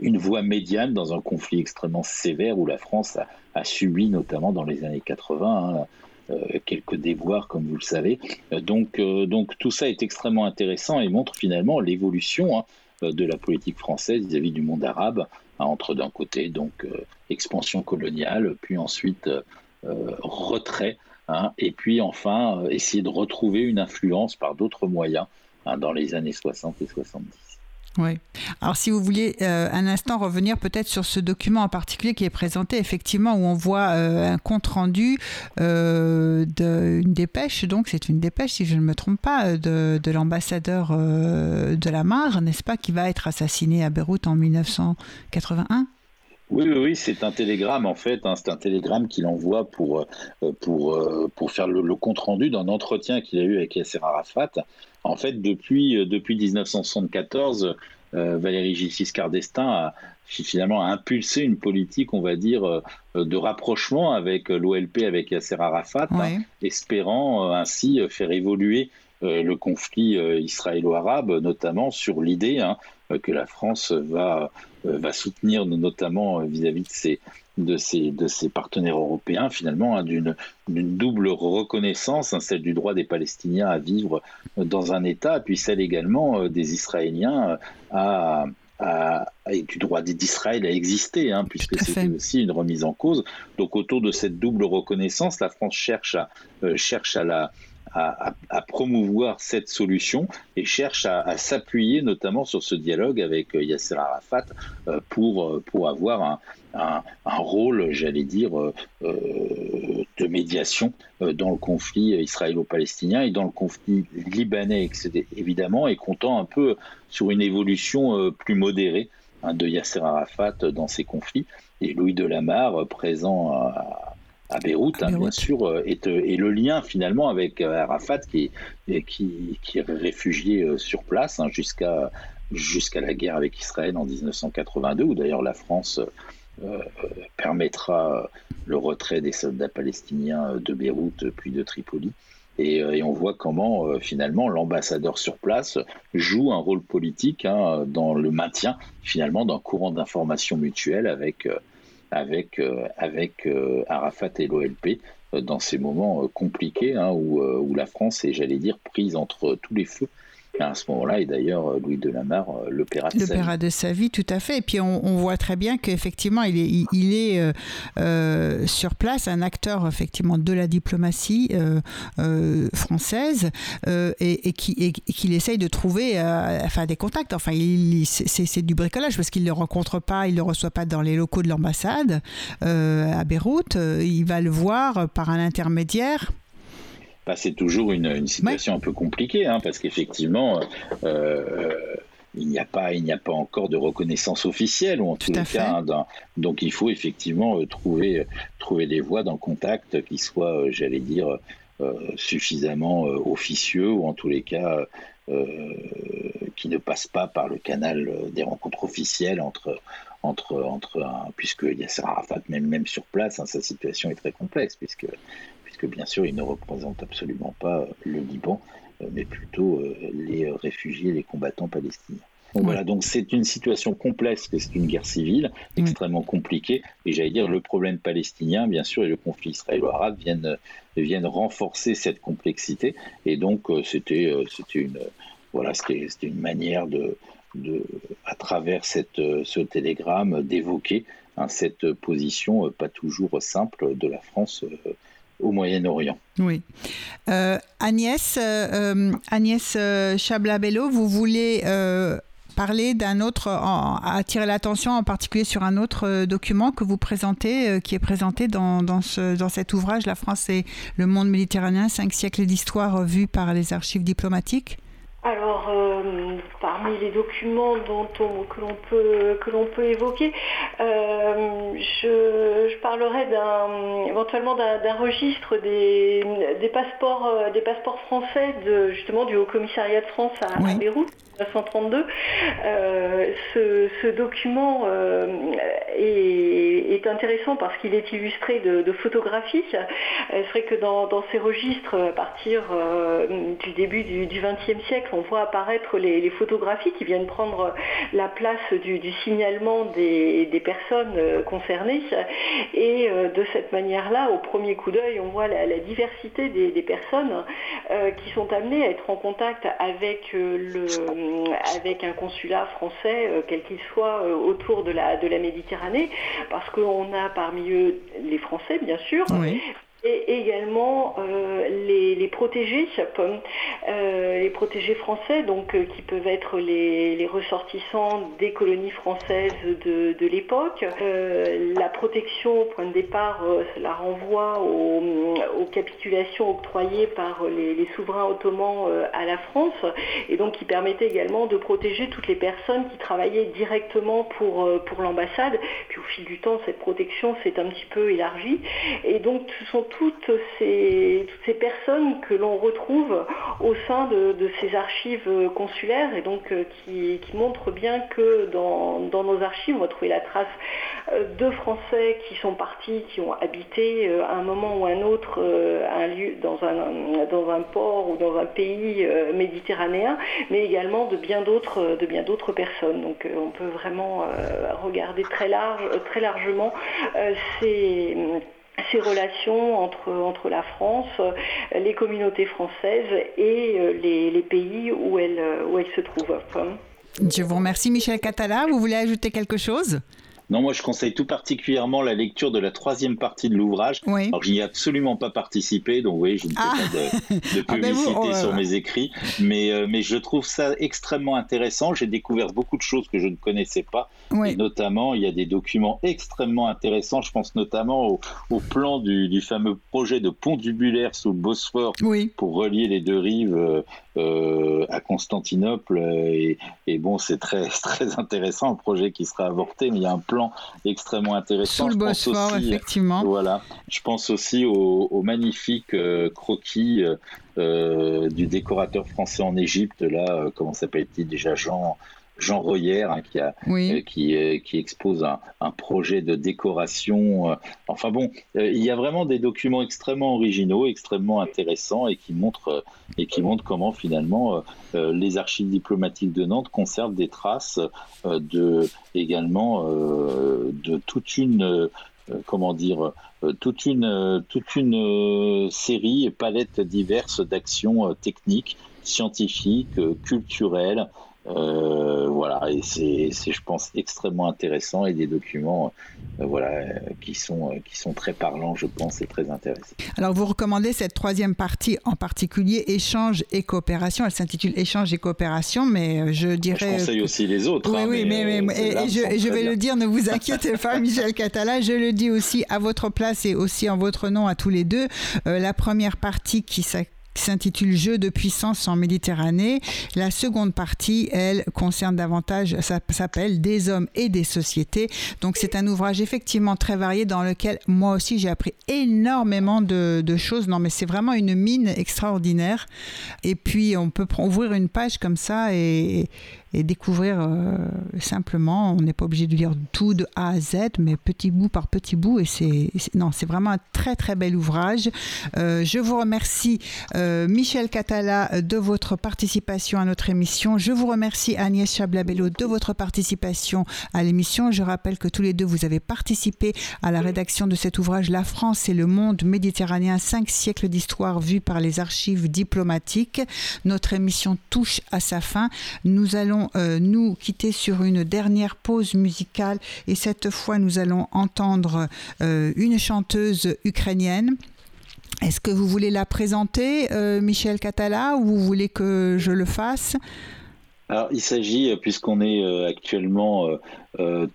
une voie médiane dans un conflit extrêmement sévère où la France a, subi, notamment dans les années 80, hein, euh, quelques déboires, comme vous le savez. Euh, donc, euh, donc tout ça est extrêmement intéressant et montre finalement l'évolution hein, de la politique française vis-à-vis du monde arabe, hein, entre d'un côté donc expansion coloniale, puis ensuite retrait, et puis enfin essayer de retrouver une influence par d'autres moyens dans les années 60 et 70. Oui. Alors si vous vouliez euh, un instant revenir peut-être sur ce document en particulier qui est présenté, effectivement, où on voit euh, un compte rendu euh, d'une dépêche, donc c'est une dépêche, si je ne me trompe pas, de, de l'ambassadeur de la Mare, n'est-ce pas, qui va être assassiné à Beyrouth en 1981 oui, oui, oui c'est un télégramme en fait. Hein, c'est un télégramme qu'il envoie pour faire le, le compte rendu d'un entretien qu'il a eu avec Yasser Arafat en fait, depuis, euh, depuis 1974, euh, Valéry Giscard d'Estaing a finalement impulsé une politique, on va dire, euh, de rapprochement avec l'OLP, avec Yasser Arafat, hein, espérant ainsi faire évoluer le conflit israélo-arabe, notamment sur l'idée hein, que la France va, va soutenir, notamment vis-à-vis de ses, de ses, de ses partenaires européens, finalement, hein, d'une double reconnaissance, hein, celle du droit des Palestiniens à vivre dans un État, puis celle également euh, des Israéliens euh, à, à, et du droit d'Israël à exister, hein, puisque c'était aussi une remise en cause. Donc autour de cette double reconnaissance, la France cherche à, euh, cherche à la, à, promouvoir cette solution et cherche à, s'appuyer notamment sur ce dialogue avec Yasser Arafat pour, pour avoir un, un, rôle, j'allais dire, de médiation dans le conflit israélo-palestinien et dans le conflit libanais, évidemment, et comptant un peu sur une évolution plus modérée hein, de Yasser Arafat dans ces conflits. Et Louis Delamarre, présent à, à Beyrouth, hein, bien sûr, euh, et, le lien finalement avec euh, Arafat qui, qui, qui est réfugié euh, sur place hein, jusqu'à jusqu'à la guerre avec Israël en 1982, où d'ailleurs la France permettra le retrait des soldats palestiniens de Beyrouth puis de Tripoli. Et, on voit comment finalement l'ambassadeur sur place joue un rôle politique hein, dans le maintien finalement d'un courant d'information mutuelle avec avec, euh, avec euh, Arafat et l'OLP euh, dans ces moments compliqués hein, où, où, la France est, j'allais dire, prise entre tous les feux à ce moment-là, et d'ailleurs, euh, Louis Delamarre, euh, l'opéra de, sa vie. de sa vie, tout à fait. Et puis on, voit très bien qu'effectivement, il est, il, est euh, sur place un acteur effectivement de la diplomatie française et, et qu'il essaye de trouver enfin, des contacts. Enfin, c'est du bricolage parce qu'il ne le rencontre pas, il ne le reçoit pas dans les locaux de l'ambassade à Beyrouth. il va le voir par un intermédiaire. Bah, c'est toujours une, situation un peu compliquée, hein, parce qu'effectivement, euh, il n'y a pas, il n'y a pas encore de reconnaissance officielle, ou en tout, cas, hein, donc il faut effectivement euh, trouver, trouver des voies d'un contact qui soient, euh, j'allais dire, suffisamment officieux, ou en tous les cas, qui ne passent pas par le canal des rencontres officielles entre entre, entre puisque Yasser Arafat, même, même sur place, hein, sa situation est très complexe, puisque que bien sûr, il ne représente absolument pas le Liban, euh, mais plutôt euh, les réfugiés, les combattants palestiniens. Donc voilà, donc c'est une situation complexe, c'est une guerre civile extrêmement compliquée. Et j'allais dire, le problème palestinien, bien sûr, et le conflit israélo-arabe viennent, viennent renforcer cette complexité. Et donc, euh, c'était, c'était une, voilà, c'était, une manière de, de, à travers cette, ce télégramme, d'évoquer hein, cette position pas toujours simple de la France au Moyen-Orient. Oui. Euh, Agnès, euh, euh, Agnès Chablabello, vous voulez parler d'un autre, attirer l'attention en particulier sur un autre document que vous présentez, qui est présenté dans, dans, ce, dans cet ouvrage, La France et le monde méditerranéen, cinq siècles d'histoire vus par les archives diplomatiques? Alors, euh, parmi les documents dont que l'on peut, que l'on peut évoquer, euh, je, parlerai éventuellement d'un, registre des, passeports, euh, des passeports français de, justement du Haut Commissariat de France à, Beyrouth. 1932. ce, document est, intéressant parce qu'il est illustré de, photographies. C'est vrai que dans, ces registres, à partir du début du XXe siècle, on voit apparaître les, photographies qui viennent prendre la place du, signalement des, personnes euh, concernées. Et euh, de cette manière-là, au premier coup d'œil, on voit la, diversité des, personnes euh, qui sont amenées à être en contact avec, un consulat français, quel qu'il soit, autour de la Méditerranée, parce qu'on a parmi eux les Français, bien sûr, et également euh, les, protégés, euh, les protégés français, donc euh, qui peuvent être les, ressortissants des colonies françaises de, l'époque. la protection au point de départ, cela renvoie aux, capitulations octroyées par les, souverains ottomans à la France, et donc qui permettait également de protéger toutes les personnes qui travaillaient directement pour, pour l'ambassade. Puis au fil du temps, cette protection s'est un petit peu élargie, et donc ce sont toutes ces, personnes que l'on retrouve au sein de, ces archives consulaires et donc euh, qui, montrent bien que dans, nos archives, on va trouver la trace euh, de Français qui sont partis, qui ont habité euh, à un moment ou un autre un lieu, dans, un, dans un port ou dans un pays méditerranéen, mais également de bien d'autres de bien d'autres personnes. Donc on peut vraiment regarder très large, très largement ces ces relations entre, entre la France, les communautés françaises et euh, les, pays où elles, où elles se trouvent. Je vous remercie Michel Catala. Vous voulez ajouter quelque chose? Non, moi je conseille tout particulièrement la lecture de la troisième partie de l'ouvrage. Oui. Alors, je n'y ai absolument pas participé, donc vous voyez, je ne fais ah. pas de, ah, ben publicité sur mes écrits, mais, euh, mais je trouve ça extrêmement intéressant. J'ai découvert beaucoup de choses que je ne connaissais pas, et notamment il y a des documents extrêmement intéressants. Je pense notamment au, au plan du, du, fameux projet de pont tubulaire sous le Bosphore pour relier les deux rives euh, euh, à Constantinople. Et, et bon, c'est très, très intéressant, un projet qui sera avorté, mais il y a un plan extrêmement intéressant. Sous le Bosphore, effectivement. Voilà. Je pense aussi au, au magnifique euh, croquis euh, euh, du décorateur français en Égypte, là, comment s'appelle-t-il déjà Jean Jean Royer, hein, qui, a, euh, qui, euh, qui, expose un, un, projet de décoration. Euh, enfin bon, il y a vraiment des documents extrêmement originaux, extrêmement intéressants et qui montrent, et qui montrent comment finalement les archives diplomatiques de Nantes conservent des traces de, également de toute une comment dire, toute une, toute une série, palette diverses d'actions techniques, scientifiques, culturelles, euh, voilà, et c'est, je pense, extrêmement intéressant et des documents, euh, voilà, qui sont, qui sont très parlants, je pense, et très intéressants. Alors, vous recommandez cette troisième partie en particulier, échange et coopération. Elle s'intitule échange et coopération, mais euh, je dirais. Je conseille aussi les autres. Oui, hein, oui, mais, et, je, vais le dire, ne vous inquiétez pas, Michel Catala. Je le dis aussi à votre place et aussi en votre nom à tous les deux. la première partie qui s'intitule Jeux de puissance en Méditerranée. La seconde partie, elle, concerne davantage, ça s'appelle Des hommes et des sociétés. Donc c'est un ouvrage effectivement très varié dans lequel moi aussi j'ai appris énormément de, choses. Non mais c'est vraiment une mine extraordinaire. Et puis on peut ouvrir une page comme ça et, et découvrir euh, simplement. On n'est pas obligé de lire tout de A à Z, mais petit bout par petit bout. Et c'est non, c'est vraiment un très très bel ouvrage. Euh, je vous remercie euh, Michel Catala de votre participation à notre émission. Je vous remercie Agnès Chablabello de votre participation à l'émission. Je rappelle que tous les deux vous avez participé à la rédaction de cet ouvrage La France et le monde méditerranéen, cinq siècles d'histoire vus par les archives diplomatiques. Notre émission touche à sa fin. Nous allons euh, nous quitter sur une dernière pause musicale et cette fois nous allons entendre euh, une chanteuse ukrainienne. Est-ce que vous voulez la présenter, euh, Michel Catala, ou vous voulez que je le fasse? Alors, il s'agit, puisqu'on est actuellement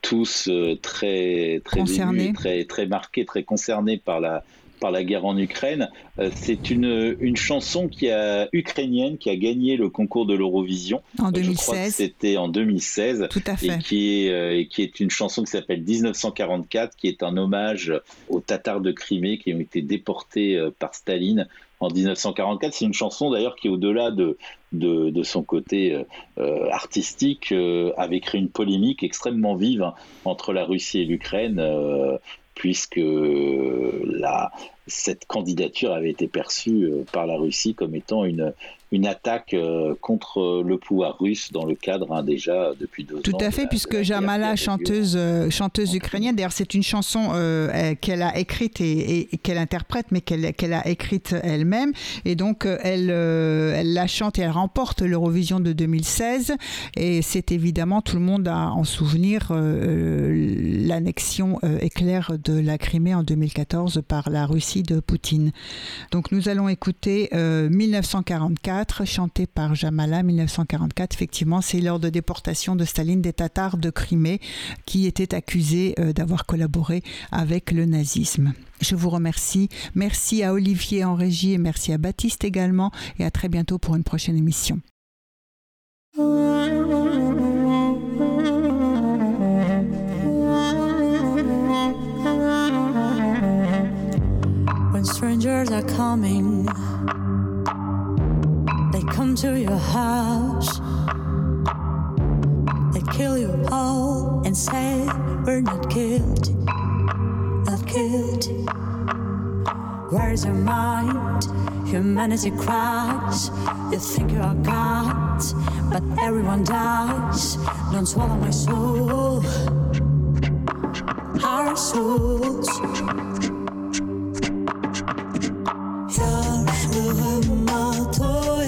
tous très très concernés, très très marqués, très concernés par la par la guerre en Ukraine. Euh, c'est une, une chanson qui a, ukrainienne qui a gagné le concours de l'Eurovision. En 2016. C'était en 2016. Tout à fait. Et qui est, euh, qui est une chanson qui s'appelle 1944, qui est un hommage aux Tatars de Crimée qui ont été déportés euh, par Staline en 1944. C'est une chanson d'ailleurs qui, au-delà de, de, son côté artistique, avait créé une polémique extrêmement vive hein, entre la Russie et l'Ukraine puisque cette candidature avait été perçue euh, par la Russie comme étant une, une attaque euh, contre le pouvoir russe dans le cadre hein, déjà depuis deux Tout ans. Tout à fait, puisque Jamala, chanteuse, euh, chanteuse ukrainienne, d'ailleurs c'est une chanson qu'elle a écrite et, qu'elle interprète, mais qu'elle a écrite elle-même. Et donc elle, elle la chante et elle remporte l'Eurovision de 2016. Et c'est évidemment, tout le monde a en souvenir l'annexion éclair de la Crimée en 2014 par la Russie Russie de Poutine. Donc nous allons écouter 1944, chanté par Jamala, 1944. Effectivement, c'est lors de déportation de Staline des Tatars de Crimée qui étaient accusés d'avoir collaboré avec le nazisme. Je vous remercie. Merci à Olivier en régie et merci à Baptiste également. Et à très bientôt pour une prochaine émission. When strangers are coming, They come to your house. They kill you all and say, We're not guilty. Not guilty. Where's your mind? Humanity cries. You think you are God, but everyone dies. Don't swallow my soul. Our souls. Your toy.